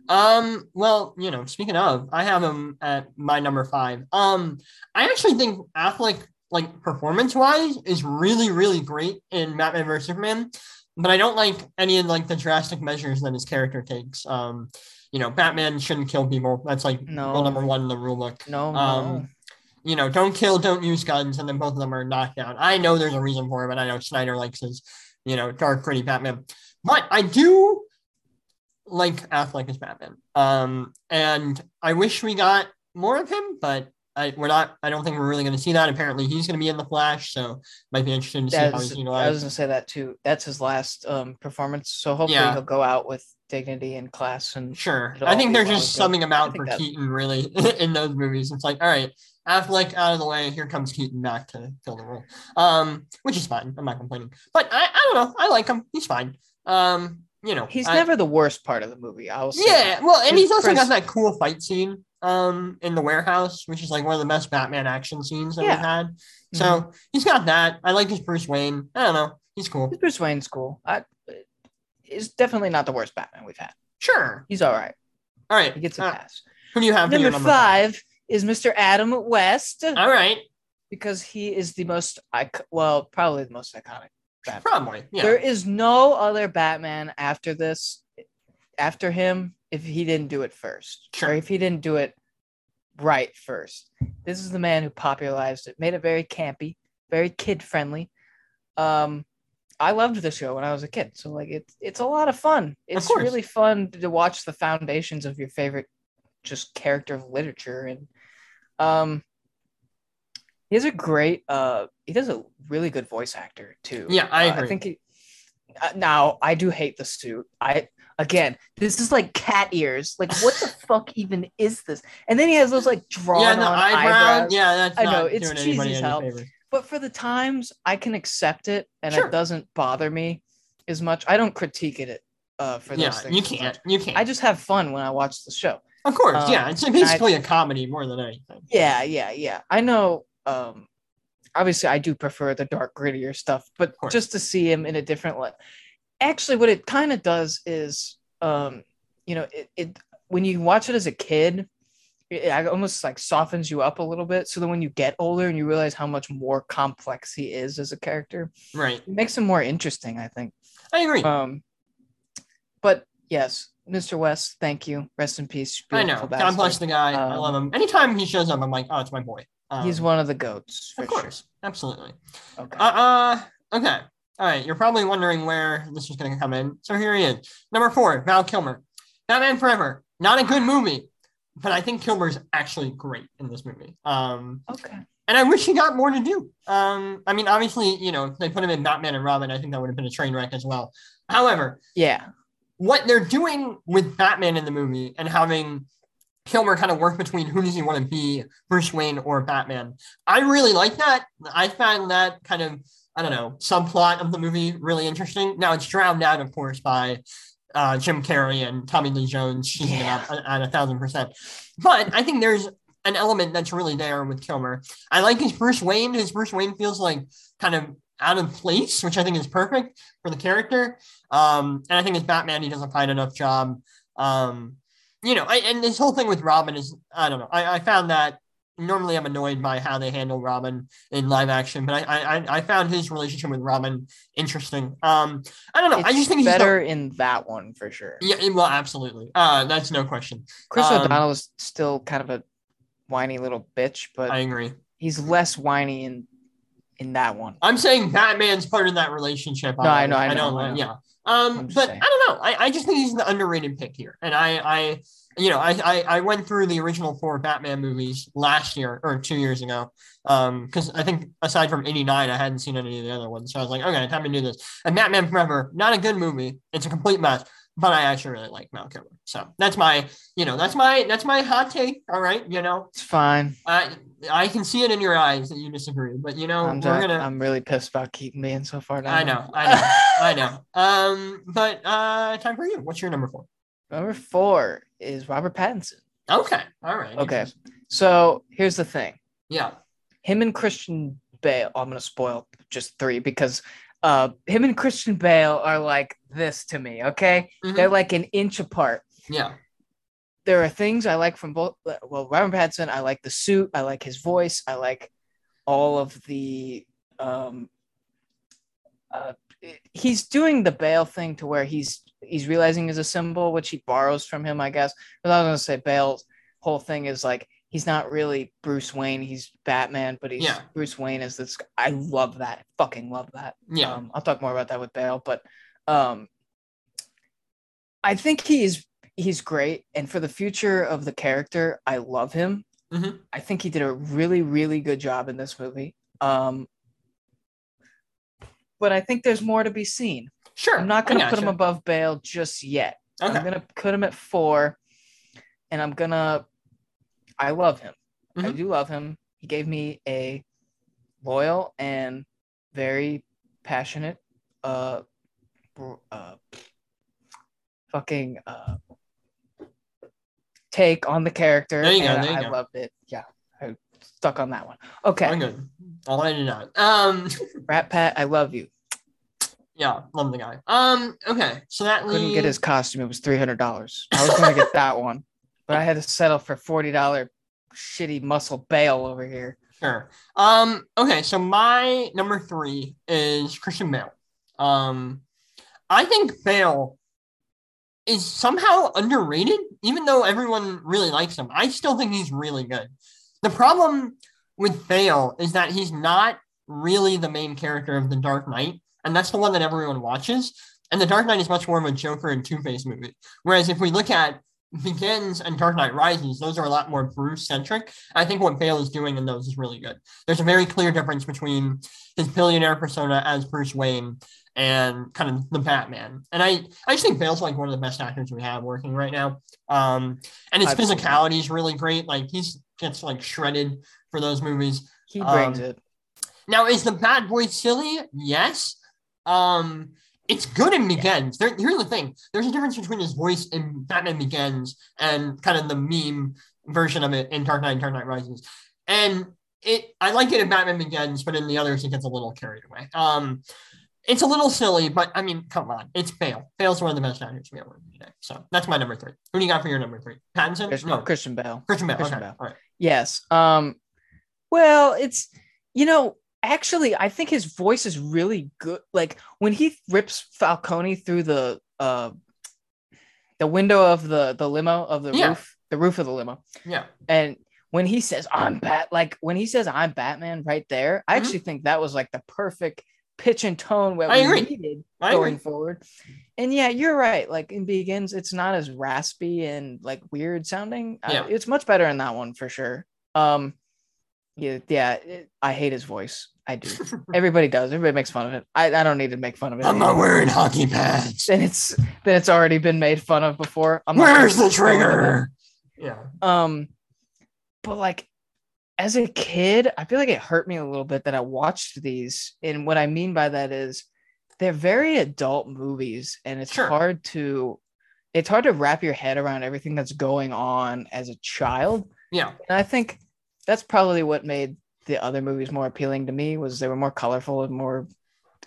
A: Um, well, you know, speaking of, I have him at my number five. Um, I actually think Affleck, like performance wise, is really, really great in Batman vs Superman, but I don't like any of like the drastic measures that his character takes. Um, you know, Batman shouldn't kill people. That's like
B: No.
A: rule number one in the rule book.
B: No, no.
A: Um, you know, don't kill, don't use guns, and then both of them are knocked down. I know there's a reason for it, but I know Snyder likes his, you know, dark, gritty Batman. But I do like Affleck as Batman. Um, and I wish we got more of him, but I we're not. I don't think we're really going to see that. Apparently, he's going to be in the Flash, so might be interesting to see how he's
B: I was gonna say that too. That's his last um performance. So hopefully
A: Yeah.
B: he'll go out with dignity and class and
A: Sure, I think
B: be
A: they're just
B: and good.
A: summing him out for
B: that-
A: Keaton, really, in those movies. It's like, all right, Affleck out of the way. Here comes Keaton back to fill the role, um, which is fine. I'm not complaining, but I, I don't know. I like him. He's fine. Um, you know,
B: he's
A: I-
B: never the worst part of the movie. I will say.
A: Yeah, well, and he's also
B: pres-
A: got that cool fight scene um in the warehouse, which is like one of the best Batman action scenes that
B: Yeah.
A: we've had.
B: Mhm.
A: So he's got that. I like his Bruce Wayne. I don't know. He's cool.
B: His Bruce Wayne's cool. I, is definitely not the worst Batman we've had.
A: Sure.
B: He's all right.
A: All right.
B: He gets a
A: Uh,
B: pass.
A: who do you have? your
B: Number five is Mr. Adam West
A: All right.
B: because he is the most ic- well, probably the most iconic. Batman.
A: Probably. Yeah.
B: There is no other Batman after this, after him, if he didn't do it first,
A: Sure.
B: or if he didn't do it right first. This is the man who popularized it, made it very campy, very kid friendly. Um, I loved the show when I was a kid, so like it's it's a lot of fun. It's
A: course.
B: really fun to watch the foundations of your favorite just character of literature and um he has a great uh he does a really good voice actor too
A: Yeah, I
B: Uh,
A: agree.
B: i think he, uh, now i do hate the suit i again this is like cat ears like what the fuck even is this and then he has those like drawn
A: yeah, eyebrow.
B: eyebrows
A: Yeah, that's
B: I know, it's cheesy as hell. but for the times i can accept it and
A: Sure.
B: it doesn't bother me as much i don't critique it uh for those
A: Yeah,
B: things
A: you can't. You can't.
B: i just have fun when i watch the show
A: of course,
B: um,
A: yeah. It's basically a comedy more than anything.
B: Yeah, yeah, yeah. I know. Um, obviously, I do prefer the dark, grittier stuff, but just to see him in a different light. Actually, what it kind of does is, um, you know, it, it when you watch it as a kid, it, it almost like softens you up a little bit. So that when you get older and you realize how much more complex he is as a character,
A: Right.
B: it makes him more interesting. I think.
A: I agree.
B: Um, but yes, Mr. West, thank you. Rest in peace.
A: I know.
B: beautiful
A: God bless the guy. I
B: Um,
A: love him. Anytime he shows up, I'm like, oh, it's my boy. Um,
B: He's one of the goats.
A: Of course. Absolutely.
B: Okay.
A: Uh, uh, okay. All right. You're probably wondering where this is going to come in. So here he is. Number four, Val Kilmer. Batman Forever. Not a good movie, but I think Kilmer's actually great in this movie. Um,
B: okay.
A: and I wish he got more to do. Um, I mean, obviously, you know, if they put him in Batman and Robin, I think that would have been a train wreck as well. However,
B: Yeah.
A: what they're doing with Batman in the movie and having Kilmer kind of work between who does he want to be, Bruce Wayne or Batman. I really like that. I found that kind of, I don't know, subplot of the movie really interesting. Now it's drowned out, of course, by uh, Jim Carrey and Tommy Lee Jones
B: Yeah.
A: it up at, at a thousand percent. But I think there's an element that's really there with Kilmer. I like his Bruce Wayne. His Bruce Wayne feels like kind of out of place, which I think is perfect for the character. Um, and I think as Batman, he does a fine enough job. Um, you know, I, and this whole thing with Robin is, I don't know. I, I found that normally I'm annoyed by how they handle Robin in live action, but I, I, I found his relationship with Robin interesting. Um, I don't know. I just think he's
B: better in that one for sure.
A: Yeah, well, absolutely. Uh, that's no question.
B: Chris
A: Um,
B: O'Donnell is still kind of a whiny little bitch, but
A: I agree.
B: he's less whiny in in that one.
A: I'm saying Batman's part of that relationship.
B: No, I know, I
A: I
B: know,
A: don't.
B: I know.
A: Yeah. Um, but
B: saying.
A: I don't know. I, I just think he's an underrated pick here, and I, I, you know, I, I, I went through the original four Batman movies last year or two years ago, um, because I think aside from '89, I hadn't seen any of the other ones, so I was like, okay, time to do this. And Batman Forever, not a good movie. It's a complete mess, but I actually really like Val Kilmer. So that's my, you know, that's my, that's my hot take. All right, you know,
B: It's fine.
A: I, I can see it in your eyes that you disagree, but you know,
B: I'm,
A: we're gonna.
B: I'm really pissed about Keaton being so far down.
A: I know, I know, I know. Um, but uh, time for you. What's your number four?
B: Number four is Robert Pattinson.
A: Okay, all right.
B: Okay. So here's the thing.
A: Yeah.
B: him and Christian Bale. I'm gonna spoil just three because uh him and Christian Bale are like this to me. Okay,
A: Mhm.
B: they're like an inch apart.
A: Yeah.
B: There are things I like from both. Well, Robert Pattinson, I like the suit. I like his voice. I like all of the. um uh, He's doing the Bale thing to where he's he's realizing is a symbol, which he borrows from him, I guess. But I was gonna say Bale's whole thing is like he's not really Bruce Wayne. He's Batman, but he's
A: Yeah.
B: Bruce Wayne is this. I love that. I fucking love that.
A: Yeah.
B: Um, I'll talk more about that with Bale, but um, I think he's he's great, and for the future of the character, I love him.
A: Mhm.
B: I think he did a really really good job in this movie. Um, but I think there's more to be seen.
A: Sure.
B: I'm not gonna put him above Bale just yet.
A: Okay.
B: I'm gonna put him at four, and I'm gonna. I love him. I
A: Mhm.
B: do love him. He gave me a loyal and very passionate, uh, uh, fucking uh, take on the character.
A: There you go,
B: and
A: there you
B: I
A: go.
B: loved it. Yeah, I stuck on that one. Okay,
A: I'm good. All I did not. Um.
B: Rat Pat, I love you.
A: Yeah. Love the guy. Um. Okay. So that
B: Couldn't
A: leaves.
B: get his costume. It was three hundred dollars. I was going to get that one, but I had to settle for forty dollar shitty muscle Bale over here.
A: Sure. Um. Okay. So my number three is Christian Bale. Um, I think Bale is somehow underrated, even though everyone really likes him. I still think he's really good. The problem with Bale is that he's not really the main character of The Dark Knight, and that's the one that everyone watches. And The Dark Knight is much more of a Joker and Two Face movie. Whereas if we look at Begins and Dark Knight Rises, those are a lot more Bruce centric. I think what Bale is doing in those is really good. There's a very clear difference between his billionaire persona as Bruce Wayne and kind of the Batman. And I, I just think Bale's like one of the best actors we have working right now. Um, and his physicality is really great. Like he's gets like shredded for those movies.
B: He brings
A: Um,
B: it.
A: Now, is the bad boy silly? Yes. Um, it's good in Begins. There, here's the thing: there's a difference between his voice in Batman Begins and kind of the meme version of it in Dark Knight and Dark Knight Rises. And it, I like it in Batman Begins, but in the others, it gets a little carried away. Um, it's a little silly, but I mean, come on, it's Bale. Bale's one of the best actors we ever today. So that's my number three. Who do you got for your number three? Pattinson?
B: Christian,
A: no,
B: Christian Bale.
A: Christian Bale.
B: Christian
A: okay,
B: Bale.
A: all right.
B: Yes. Um, well, it's you know, actually, I think his voice is really good. Like when he rips Falcone through the uh the window of the the limo of the
A: Yeah.
B: roof, the roof of the limo,
A: Yeah,
B: and when he says I'm Bat, like when he says I'm Batman right there, I
A: Mhm.
B: actually think that was like the perfect pitch and tone what
A: I
B: we
A: agree.
B: needed
A: I
B: going
A: agree.
B: forward. And yeah, you're right. Like in Begins, it's not as raspy and like weird sounding. Uh,
A: Yeah.
B: it's much better in that one for sure. Um, yeah, yeah. it- I hate his voice. I do. Everybody does. Everybody makes fun of it. I, I don't need to make fun of it.
A: I'm not wearing hockey pads.
B: Then it's then it's already been made fun of before. I'm
A: Where's the
B: make fun of it.
A: trigger? Yeah.
B: Um, but like as a kid, I feel like it hurt me a little bit that I watched these. And what I mean by that is they're very adult movies, and it's
A: Sure.
B: hard to it's hard to wrap your head around everything that's going on as a child.
A: Yeah.
B: And I think that's probably what made the other movies more appealing to me was they were more colorful and more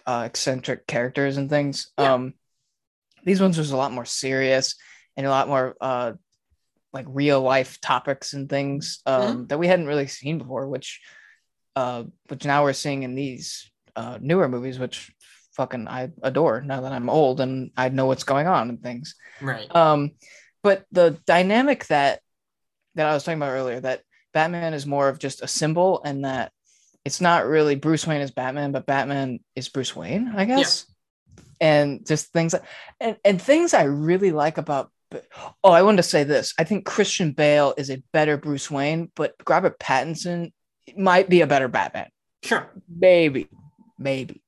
B: uh, eccentric characters and things.
A: Yeah.
B: Um, these ones was a lot more serious and a lot more uh, like real life topics and things um, that we hadn't really seen before, which uh, which now we're seeing in these uh, newer movies, which fucking I adore now that I'm old and I know what's going on and things.
A: Right.
B: Um, but the dynamic that that I was talking about earlier, that Batman is more of just a symbol, and that it's not really Bruce Wayne is Batman, but Batman is Bruce Wayne, I guess. And just things and and things I really like about. Oh, I wanted to say this. I think Christian Bale is a better Bruce Wayne, but Robert Pattinson might be a better Batman
A: Sure.
B: maybe maybe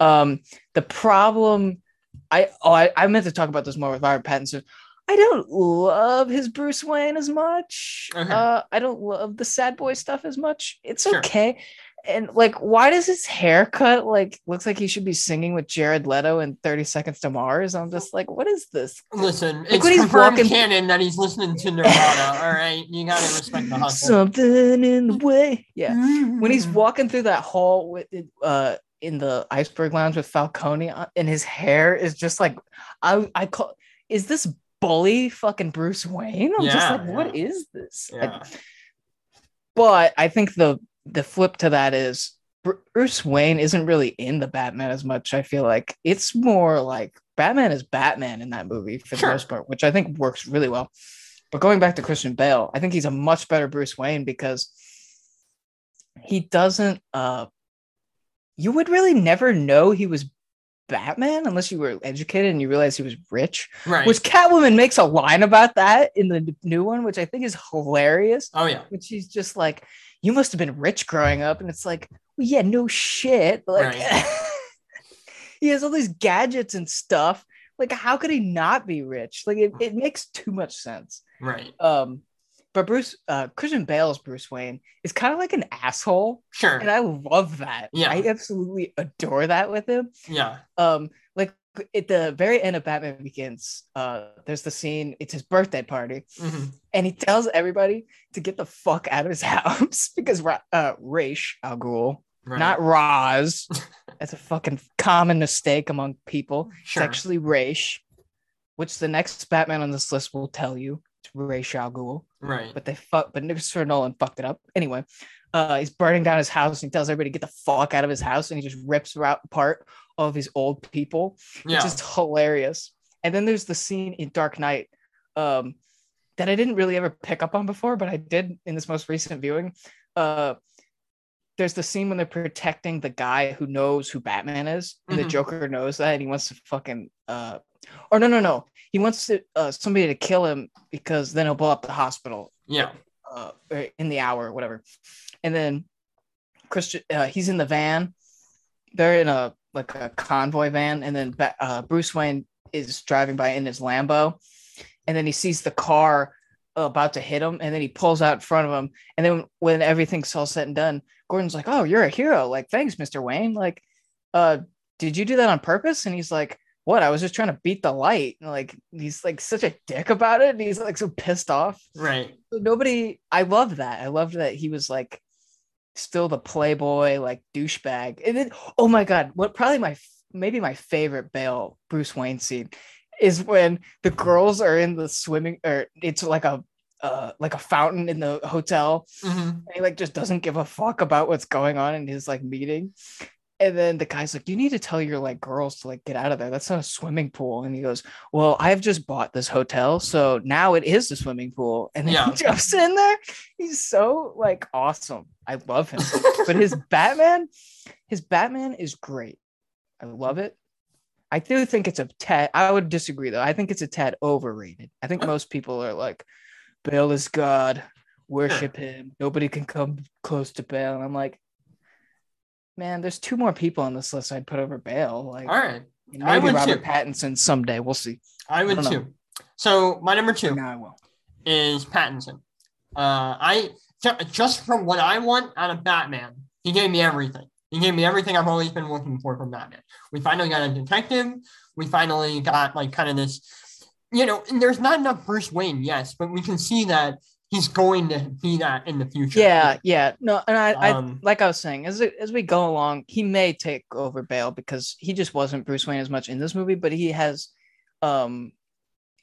B: um the problem i oh I, I meant to talk about this more with robert pattinson i don't love his bruce wayne as much
A: Okay.
B: uh i don't love the sad boy stuff as much it's
A: Sure.
B: okay and like why does his haircut like looks like he should be singing with jared leto in 30 seconds to mars i'm just like what is this
A: Listen,
B: Like
A: it's
B: he's
A: confirmed
B: walking-
A: canon that he's listening to Nirvana. all right, you gotta respect the hustle.
B: something in the way yeah when he's
A: Mm.
B: walking through that hall with uh in the iceberg lounge with Falcone on- and his hair is just like I I call is this bully fucking Bruce Wayne? I'm just like, what
A: yeah.
B: is this?
A: Yeah.
B: but I think the the flip to that is Bruce Wayne isn't really in the Batman as much. I feel like it's more like Batman is Batman in that movie for
A: Sure.
B: the most part, which I think works really well. But going back to Christian Bale, I think he's a much better Bruce Wayne because he doesn't uh you would really never know he was Batman unless you were educated and you realized he was rich.
A: Right.
B: Which Catwoman makes a line about that in the new one, which I think is hilarious
A: oh yeah.
B: when she's just like, "You must have been rich growing up," and it's like, well, "Yeah, no shit." Like,
A: Right.
B: he has all these gadgets and stuff. Like, how could he not be rich? Like, it, it makes too much sense.
A: Right.
B: Um, but Bruce, uh, Christian Bale's Bruce Wayne is kind of like an asshole,
A: Sure.
B: and I love that.
A: Yeah.
B: I absolutely adore that with him
A: yeah.
B: um like at the very end of batman begins uh there's the scene it's his birthday party
A: Mhm.
B: and he tells everybody to get the fuck out of his house because uh Raish Al Ghul,
A: Right.
B: not Raz. That's a fucking common mistake among people.
A: sure.
B: It's actually Raish, which the next Batman on this list will tell you. It's Raish Al Ghul
A: right.
B: but they fuck but Christopher Nolan fucked it up. Anyway, uh he's burning down his house and he tells everybody to get the fuck out of his house and he just rips out part of his old people,
A: yeah.
B: which is hilarious. And then there's the scene in Dark Knight um, that I didn't really ever pick up on before, but I did in this most recent viewing. Uh, there's the scene when they're protecting the guy who knows who Batman is, and
A: Mhm.
B: the Joker knows that, and he wants to fucking uh, or no, no, no, he wants to uh somebody to kill him because then he'll blow up the hospital
A: Yeah.
B: uh in the hour or whatever, and then Christian uh, he's in the van, they're in a like a convoy van, and then uh, Bruce Wayne is driving by in his Lambo, and then he sees the car about to hit him, and then he pulls out in front of him, and then when everything's all said and done, Gordon's like, "Oh, you're a hero! Like, thanks, Mister Wayne. Like, uh, did you do that on purpose?" And he's like, "What? I was just trying to beat the light." And, like, he's like such a dick about it, and he's like so pissed off.
A: Right.
B: Nobody, I love that. I loved that he was like still the playboy, like douchebag. And then, oh my god, what probably my maybe my favorite Bale Bruce Wayne scene is when the girls are in the swimming, or it's like a uh, like a fountain in the hotel,
A: hmm
B: and he like just doesn't give a fuck about what's going on in his like meeting. And then the guy's like, "You need to tell your like girls to like get out of there. That's not a swimming pool." And he goes, "Well, I've just bought this hotel, so now it is the swimming pool." And then
A: Yeah.
B: he jumps in there. He's so like awesome. I love him. but his Batman, his Batman is great. I love it. I do think it's a tad. I would disagree though. I think it's a tad overrated. I think most people are like, Bale is God. Worship him. Nobody can come close to Bale. And I'm like, man, there's two more people on this list I'd put over Bale. Like
A: All right.
B: maybe
A: I would
B: Robert
A: too.
B: Pattinson someday. We'll see.
A: I would
B: know.
A: too. So my number two
B: I will.
A: is Pattinson. Uh, I just from what I want out of Batman, he gave me everything. He gave me everything I've always been looking for from Batman. We finally got a detective. We finally got like kind of this, you know. And there's not enough Bruce Wayne, yes, but we can see that he's going to be that in the future.
B: Yeah, yeah. No, and I, I
A: Um,
B: like I was saying, as as we go along, he may take over Bale because he just wasn't Bruce Wayne as much in this movie, but he has um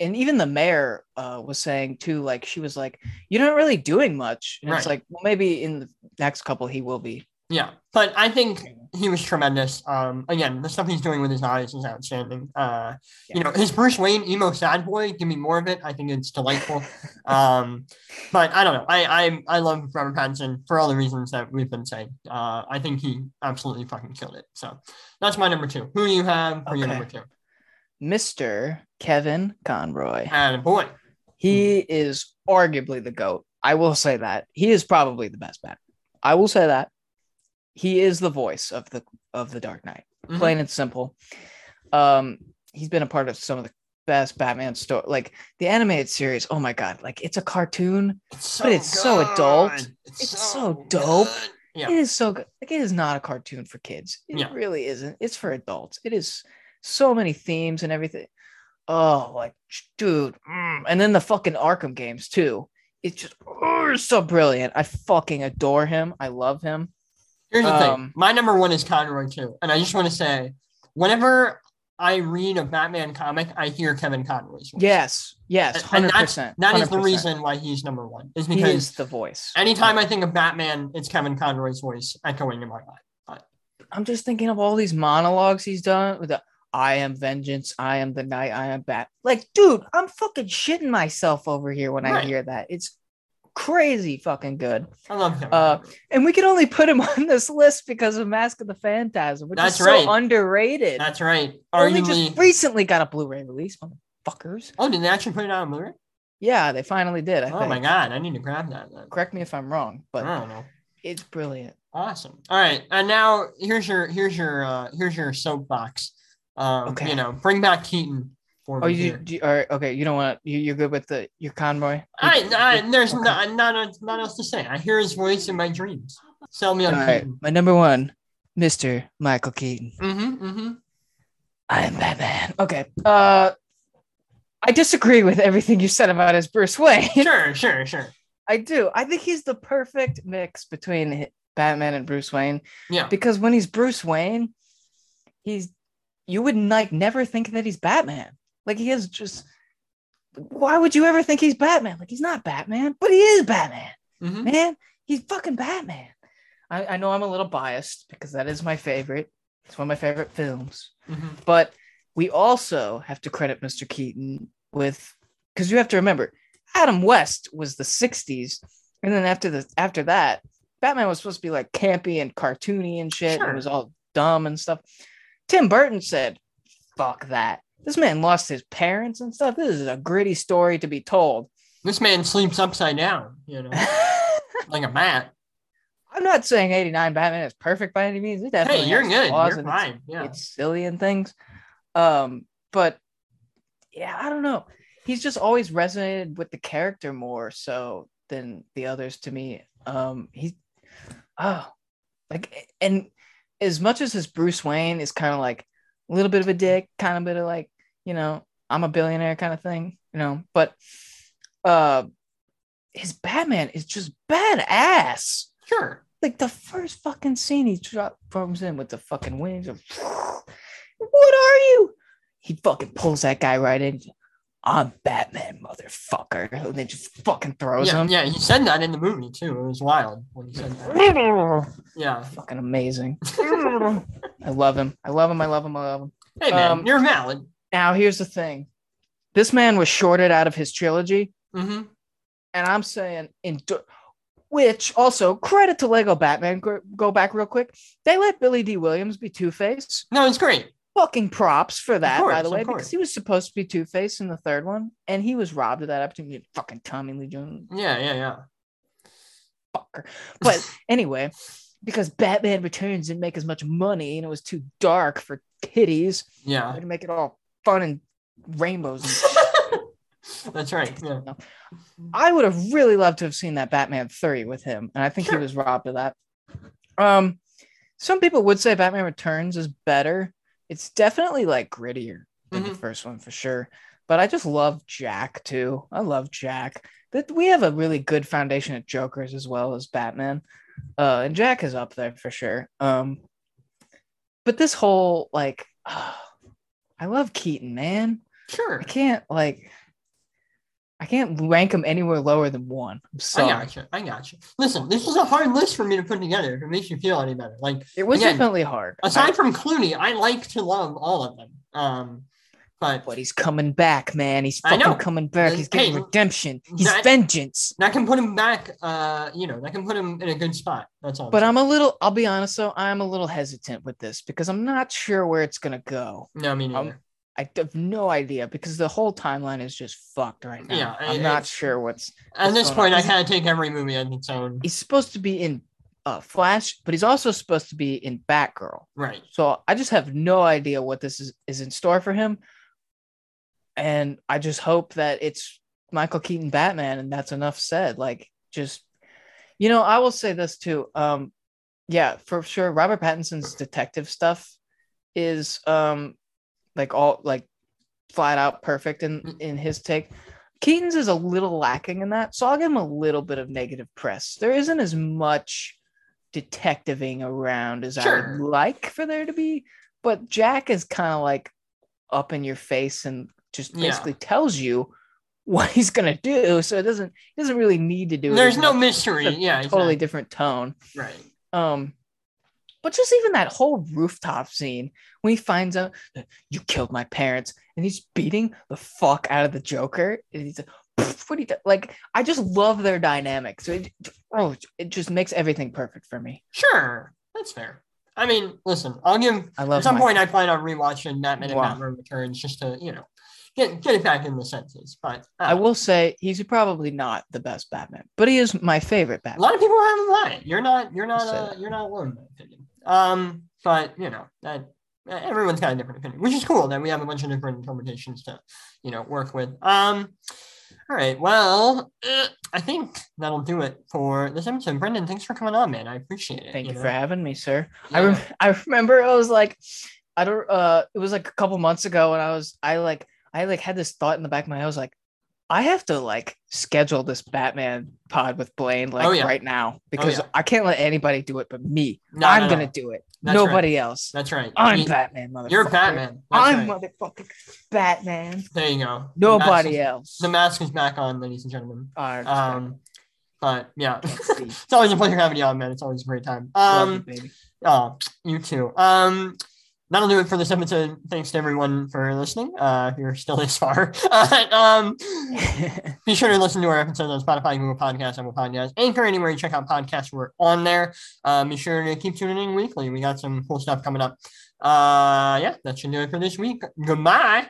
B: and even the mayor uh was saying too, like she was like, You're not really doing much. And it's like, well, maybe in the next couple he will be.
A: Yeah, but I think he was tremendous. Um, again, the stuff he's doing with his eyes is outstanding. Uh, you know, his Bruce Wayne emo sad boy. Give me more of it. I think it's delightful. um, but I don't know. I I I love Robert Pattinson for all the reasons that we've been saying. Uh, I think he absolutely fucking killed it. So that's my number two. Who do you have for your number two?
B: Mr. Kevin Conroy.
A: And boy,
B: He is arguably the GOAT. I will say that. He is probably the best Batman. I will say that. He is the voice of the of the Dark Knight.
A: Mhm.
B: Plain and simple. Um, he's been a part of some of the best Batman story, like the animated series. Oh my god, like it's a cartoon.
A: it's
B: but it's so adult.
A: good.
B: It's so dope.
A: Yeah.
B: It is so good. Like it is not a cartoon for kids. It
A: Yeah.
B: really isn't. It's for adults. It is so many themes and everything. Oh, like dude. mm. And then the fucking Arkham games too. It's just oh, so brilliant. I fucking adore him. I love him.
A: Here's the thing.
B: Um,
A: My number one is Conroy too, and I just want to say, whenever I read a Batman comic, I hear Kevin Conroy's voice.
B: Yes, yes, hundred percent.
A: That is the reason why he's number one. Is
B: he
A: because
B: is the voice.
A: anytime I think of Batman, it's Kevin Conroy's voice echoing in my mind.
B: I'm just thinking of all these monologues he's done with the I am vengeance, I am the night, I am bat. Like, dude, I'm fucking shitting myself over here when I hear that. It's crazy fucking good.
A: I love him.
B: Uh, And we can only put him on this list because of Mask of the Phantasm, which
A: That's
B: is
A: right.
B: so underrated.
A: That's right.
B: only
A: Arguably.
B: just recently got a Blu-ray release, motherfuckers.
A: oh, did they actually put it out on Blu-ray?
B: Yeah, they finally did. I
A: Oh
B: think.
A: my god, I need to grab that. Then.
B: Correct me if I'm wrong, but
A: I don't know.
B: it's brilliant.
A: Awesome. All right, and now here's your here's your uh here's your soapbox. Um,
B: Okay.
A: you know, bring back Keaton for
B: Oh,
A: me
B: you,
A: here.
B: do, all right, okay. You don't want you, you're good with the your Conroy.
A: I, I there's
B: Okay.
A: not, not not else to say. I hear his voice in my dreams. Sell me on
B: All right,
A: Keaton.
B: my number one, Mr. Michael Keaton.
A: Mm-hmm, mm-hmm.
B: I am Batman. Okay. Uh, I disagree with everything you said about his Bruce Wayne.
A: Sure, sure, sure.
B: I do. I think he's the perfect mix between Batman and Bruce Wayne
A: Yeah.
B: because when he's Bruce Wayne, he's you would like never think that he's Batman. Like he is just. Why would you ever think he's Batman? Like he's not Batman, but he is Batman.
A: Mm-hmm.
B: Man, he's fucking Batman. I, I know I'm a little biased because that is my favorite. It's one of my favorite films.
A: Mm-hmm.
B: But we also have to credit Mr. Keaton with because you have to remember Adam West was the 60s, and then after the after that, Batman was supposed to be like campy and cartoony and shit.
A: Sure.
B: It was all dumb and stuff. Tim Burton said, "Fuck that." This man lost his parents and stuff. This is a gritty story to be told.
A: This man sleeps upside down, you know, like a mat.
B: I'm not saying 89 Batman is perfect by any means. It definitely
A: Hey, you're good. You're
B: and it's-
A: fine. Yeah.
B: it's silly and things. Um, but yeah, I don't know. He's just always resonated with the character more so than the others to me. Um, he, oh, like, and as much as his Bruce Wayne is kind of like a little bit of a dick, kind of bit of like, you know, I'm a billionaire kind of thing, you know, but uh, his Batman is just badass
A: Sure.
B: like the first fucking scene he drop comes in with the fucking wings of what are you he fucking pulls that guy right in i'm batman motherfucker and then just fucking throws
A: Yeah,
B: him
A: yeah, he said that in the movie too. It was wild when he said that. Yeah.
B: fucking amazing i love him i love him i love him i love him
A: Hey man,
B: Um,
A: you're valid.
B: Now here's the thing this man was shorted out of his trilogy
A: hmm
B: and i'm saying in which also credit to lego batman go, back real quick they let Billy Dee Williams be two-face
A: No, it's great.
B: fucking props for that,
A: course,
B: by the way, because he was supposed to be Two Face in the third one, and he was robbed of that opportunity. Fucking Tommy Lee Jones,
A: Yeah, yeah, yeah.
B: fucker. But anyway, because Batman Returns didn't make as much money, and it was too dark for titties, they
A: Yeah.
B: to make it all fun and rainbows. And
A: That's right. Yeah.
B: I would have really loved to have seen that Batman three with him, and I think
A: Sure.
B: he was robbed of that. Um, some people would say Batman Returns is better. It's definitely like grittier than the
A: Mhm.
B: first one for sure. But I just love Jack too. I love Jack. That we have a really good foundation of Jokers as well as Batman. Uh, and Jack is up there for sure. Um, but this whole like, I love Keaton, man.
A: Sure.
B: I can't like, I can't rank him anywhere lower than one. I'm
A: I got you. I got you. Listen, this is a hard list for me to put together. If it makes you feel any better, like
B: It was
A: Again,
B: definitely hard.
A: aside from Clooney, I like to love all of them. Um, but
B: but he's coming back, man. He's fucking coming back. He's
A: Hey,
B: getting redemption. He's
A: that-
B: vengeance.
A: that can put him back. Uh, you know, that can put him in a good spot. That's all.
B: But I'm a little, I'll be honest though, I'm a little hesitant with this because I'm not sure where it's gonna go.
A: no, I mean,
B: um, I have no idea because the whole timeline is just fucked right now.
A: Yeah,
B: I'm
A: it-
B: not sure what's
A: at this
B: going on?
A: point, I kind of take every movie on its own.
B: he's supposed to be in uh Flash, but he's also supposed to be in Batgirl.
A: Right.
B: So I just have no idea what this is, is in store for him. And I just hope that it's Michael Keaton Batman and that's enough said. Like just you know, I will say this too. Um yeah, for sure Robert Pattinson's detective stuff is um like all like flat out perfect in in his take. Keaton's is a little lacking in that. So I'll give him a little bit of negative press. There isn't as much detectiving around as I would like for there to be, but Jack is kind of like up in your face and just
A: Yeah.
B: basically tells you what he's gonna do. So it doesn't he doesn't really need to do it.
A: There's no
B: much.
A: mystery.
B: It's a
A: Yeah.
B: totally
A: exactly.
B: different tone.
A: Right.
B: Um, but just even that whole rooftop scene when he finds out that you killed my parents and he's beating the fuck out of the Joker. And he's like, what do you do?" like? I just love their dynamic. So it, oh, it just makes everything perfect for me.
A: Sure. That's fair. I mean, listen, I'll give
B: I love
A: At some point, I plan on rewatching Batman and
B: Wow.
A: Batman Returns just to, you know, get get it back in the senses. But uh,
B: I will say he's probably not the best Batman, but he is my favorite Batman.
A: A lot of people have him right. You're not. You're not. Uh, you're not alone in that opinion. Um, but you know that everyone's got a different opinion, which is cool that we have a bunch of different interpretations to, you know, work with. Um, all right. Well, uh, I think that'll do it for this episode. Brendan, thanks for coming on, man. I appreciate it.
B: Thank you
A: know?
B: for having me, sir.
A: Yeah.
B: I rem- I remember I was like, I don't. Uh, it was like a couple months ago, and I was I like I like had this thought in the back of my head. I was like, I have to like schedule this Batman pod with Blaine like
A: Oh, yeah.
B: right now because
A: yeah.
B: I can't let anybody do it but me.
A: No,
B: I'm
A: no,
B: gonna
A: no.
B: do it.
A: That's
B: Nobody else.
A: That's right.
B: I'm
A: You-
B: Batman, motherfucker.
A: You're Batman. That's
B: I'm
A: right.
B: motherfucking Batman.
A: There you go. The
B: Nobody
A: mask is-
B: else.
A: The mask is back on, ladies and gentlemen.
B: All right,
A: Um, but yeah, it's always a pleasure having you on, man. It's always a great time.
B: You,
A: Um,
B: baby.
A: oh, you too. Um, that'll do it for this episode. Thanks to everyone for listening. Uh, if you're still this far. Um, be sure to listen to our episodes on Spotify, Google Podcasts, Apple Podcasts, Anchor, anywhere you check out podcasts. We're on there. Um, be sure to keep tuning in weekly. We got some cool stuff coming up. Uh, yeah, that should do it for this week. Goodbye.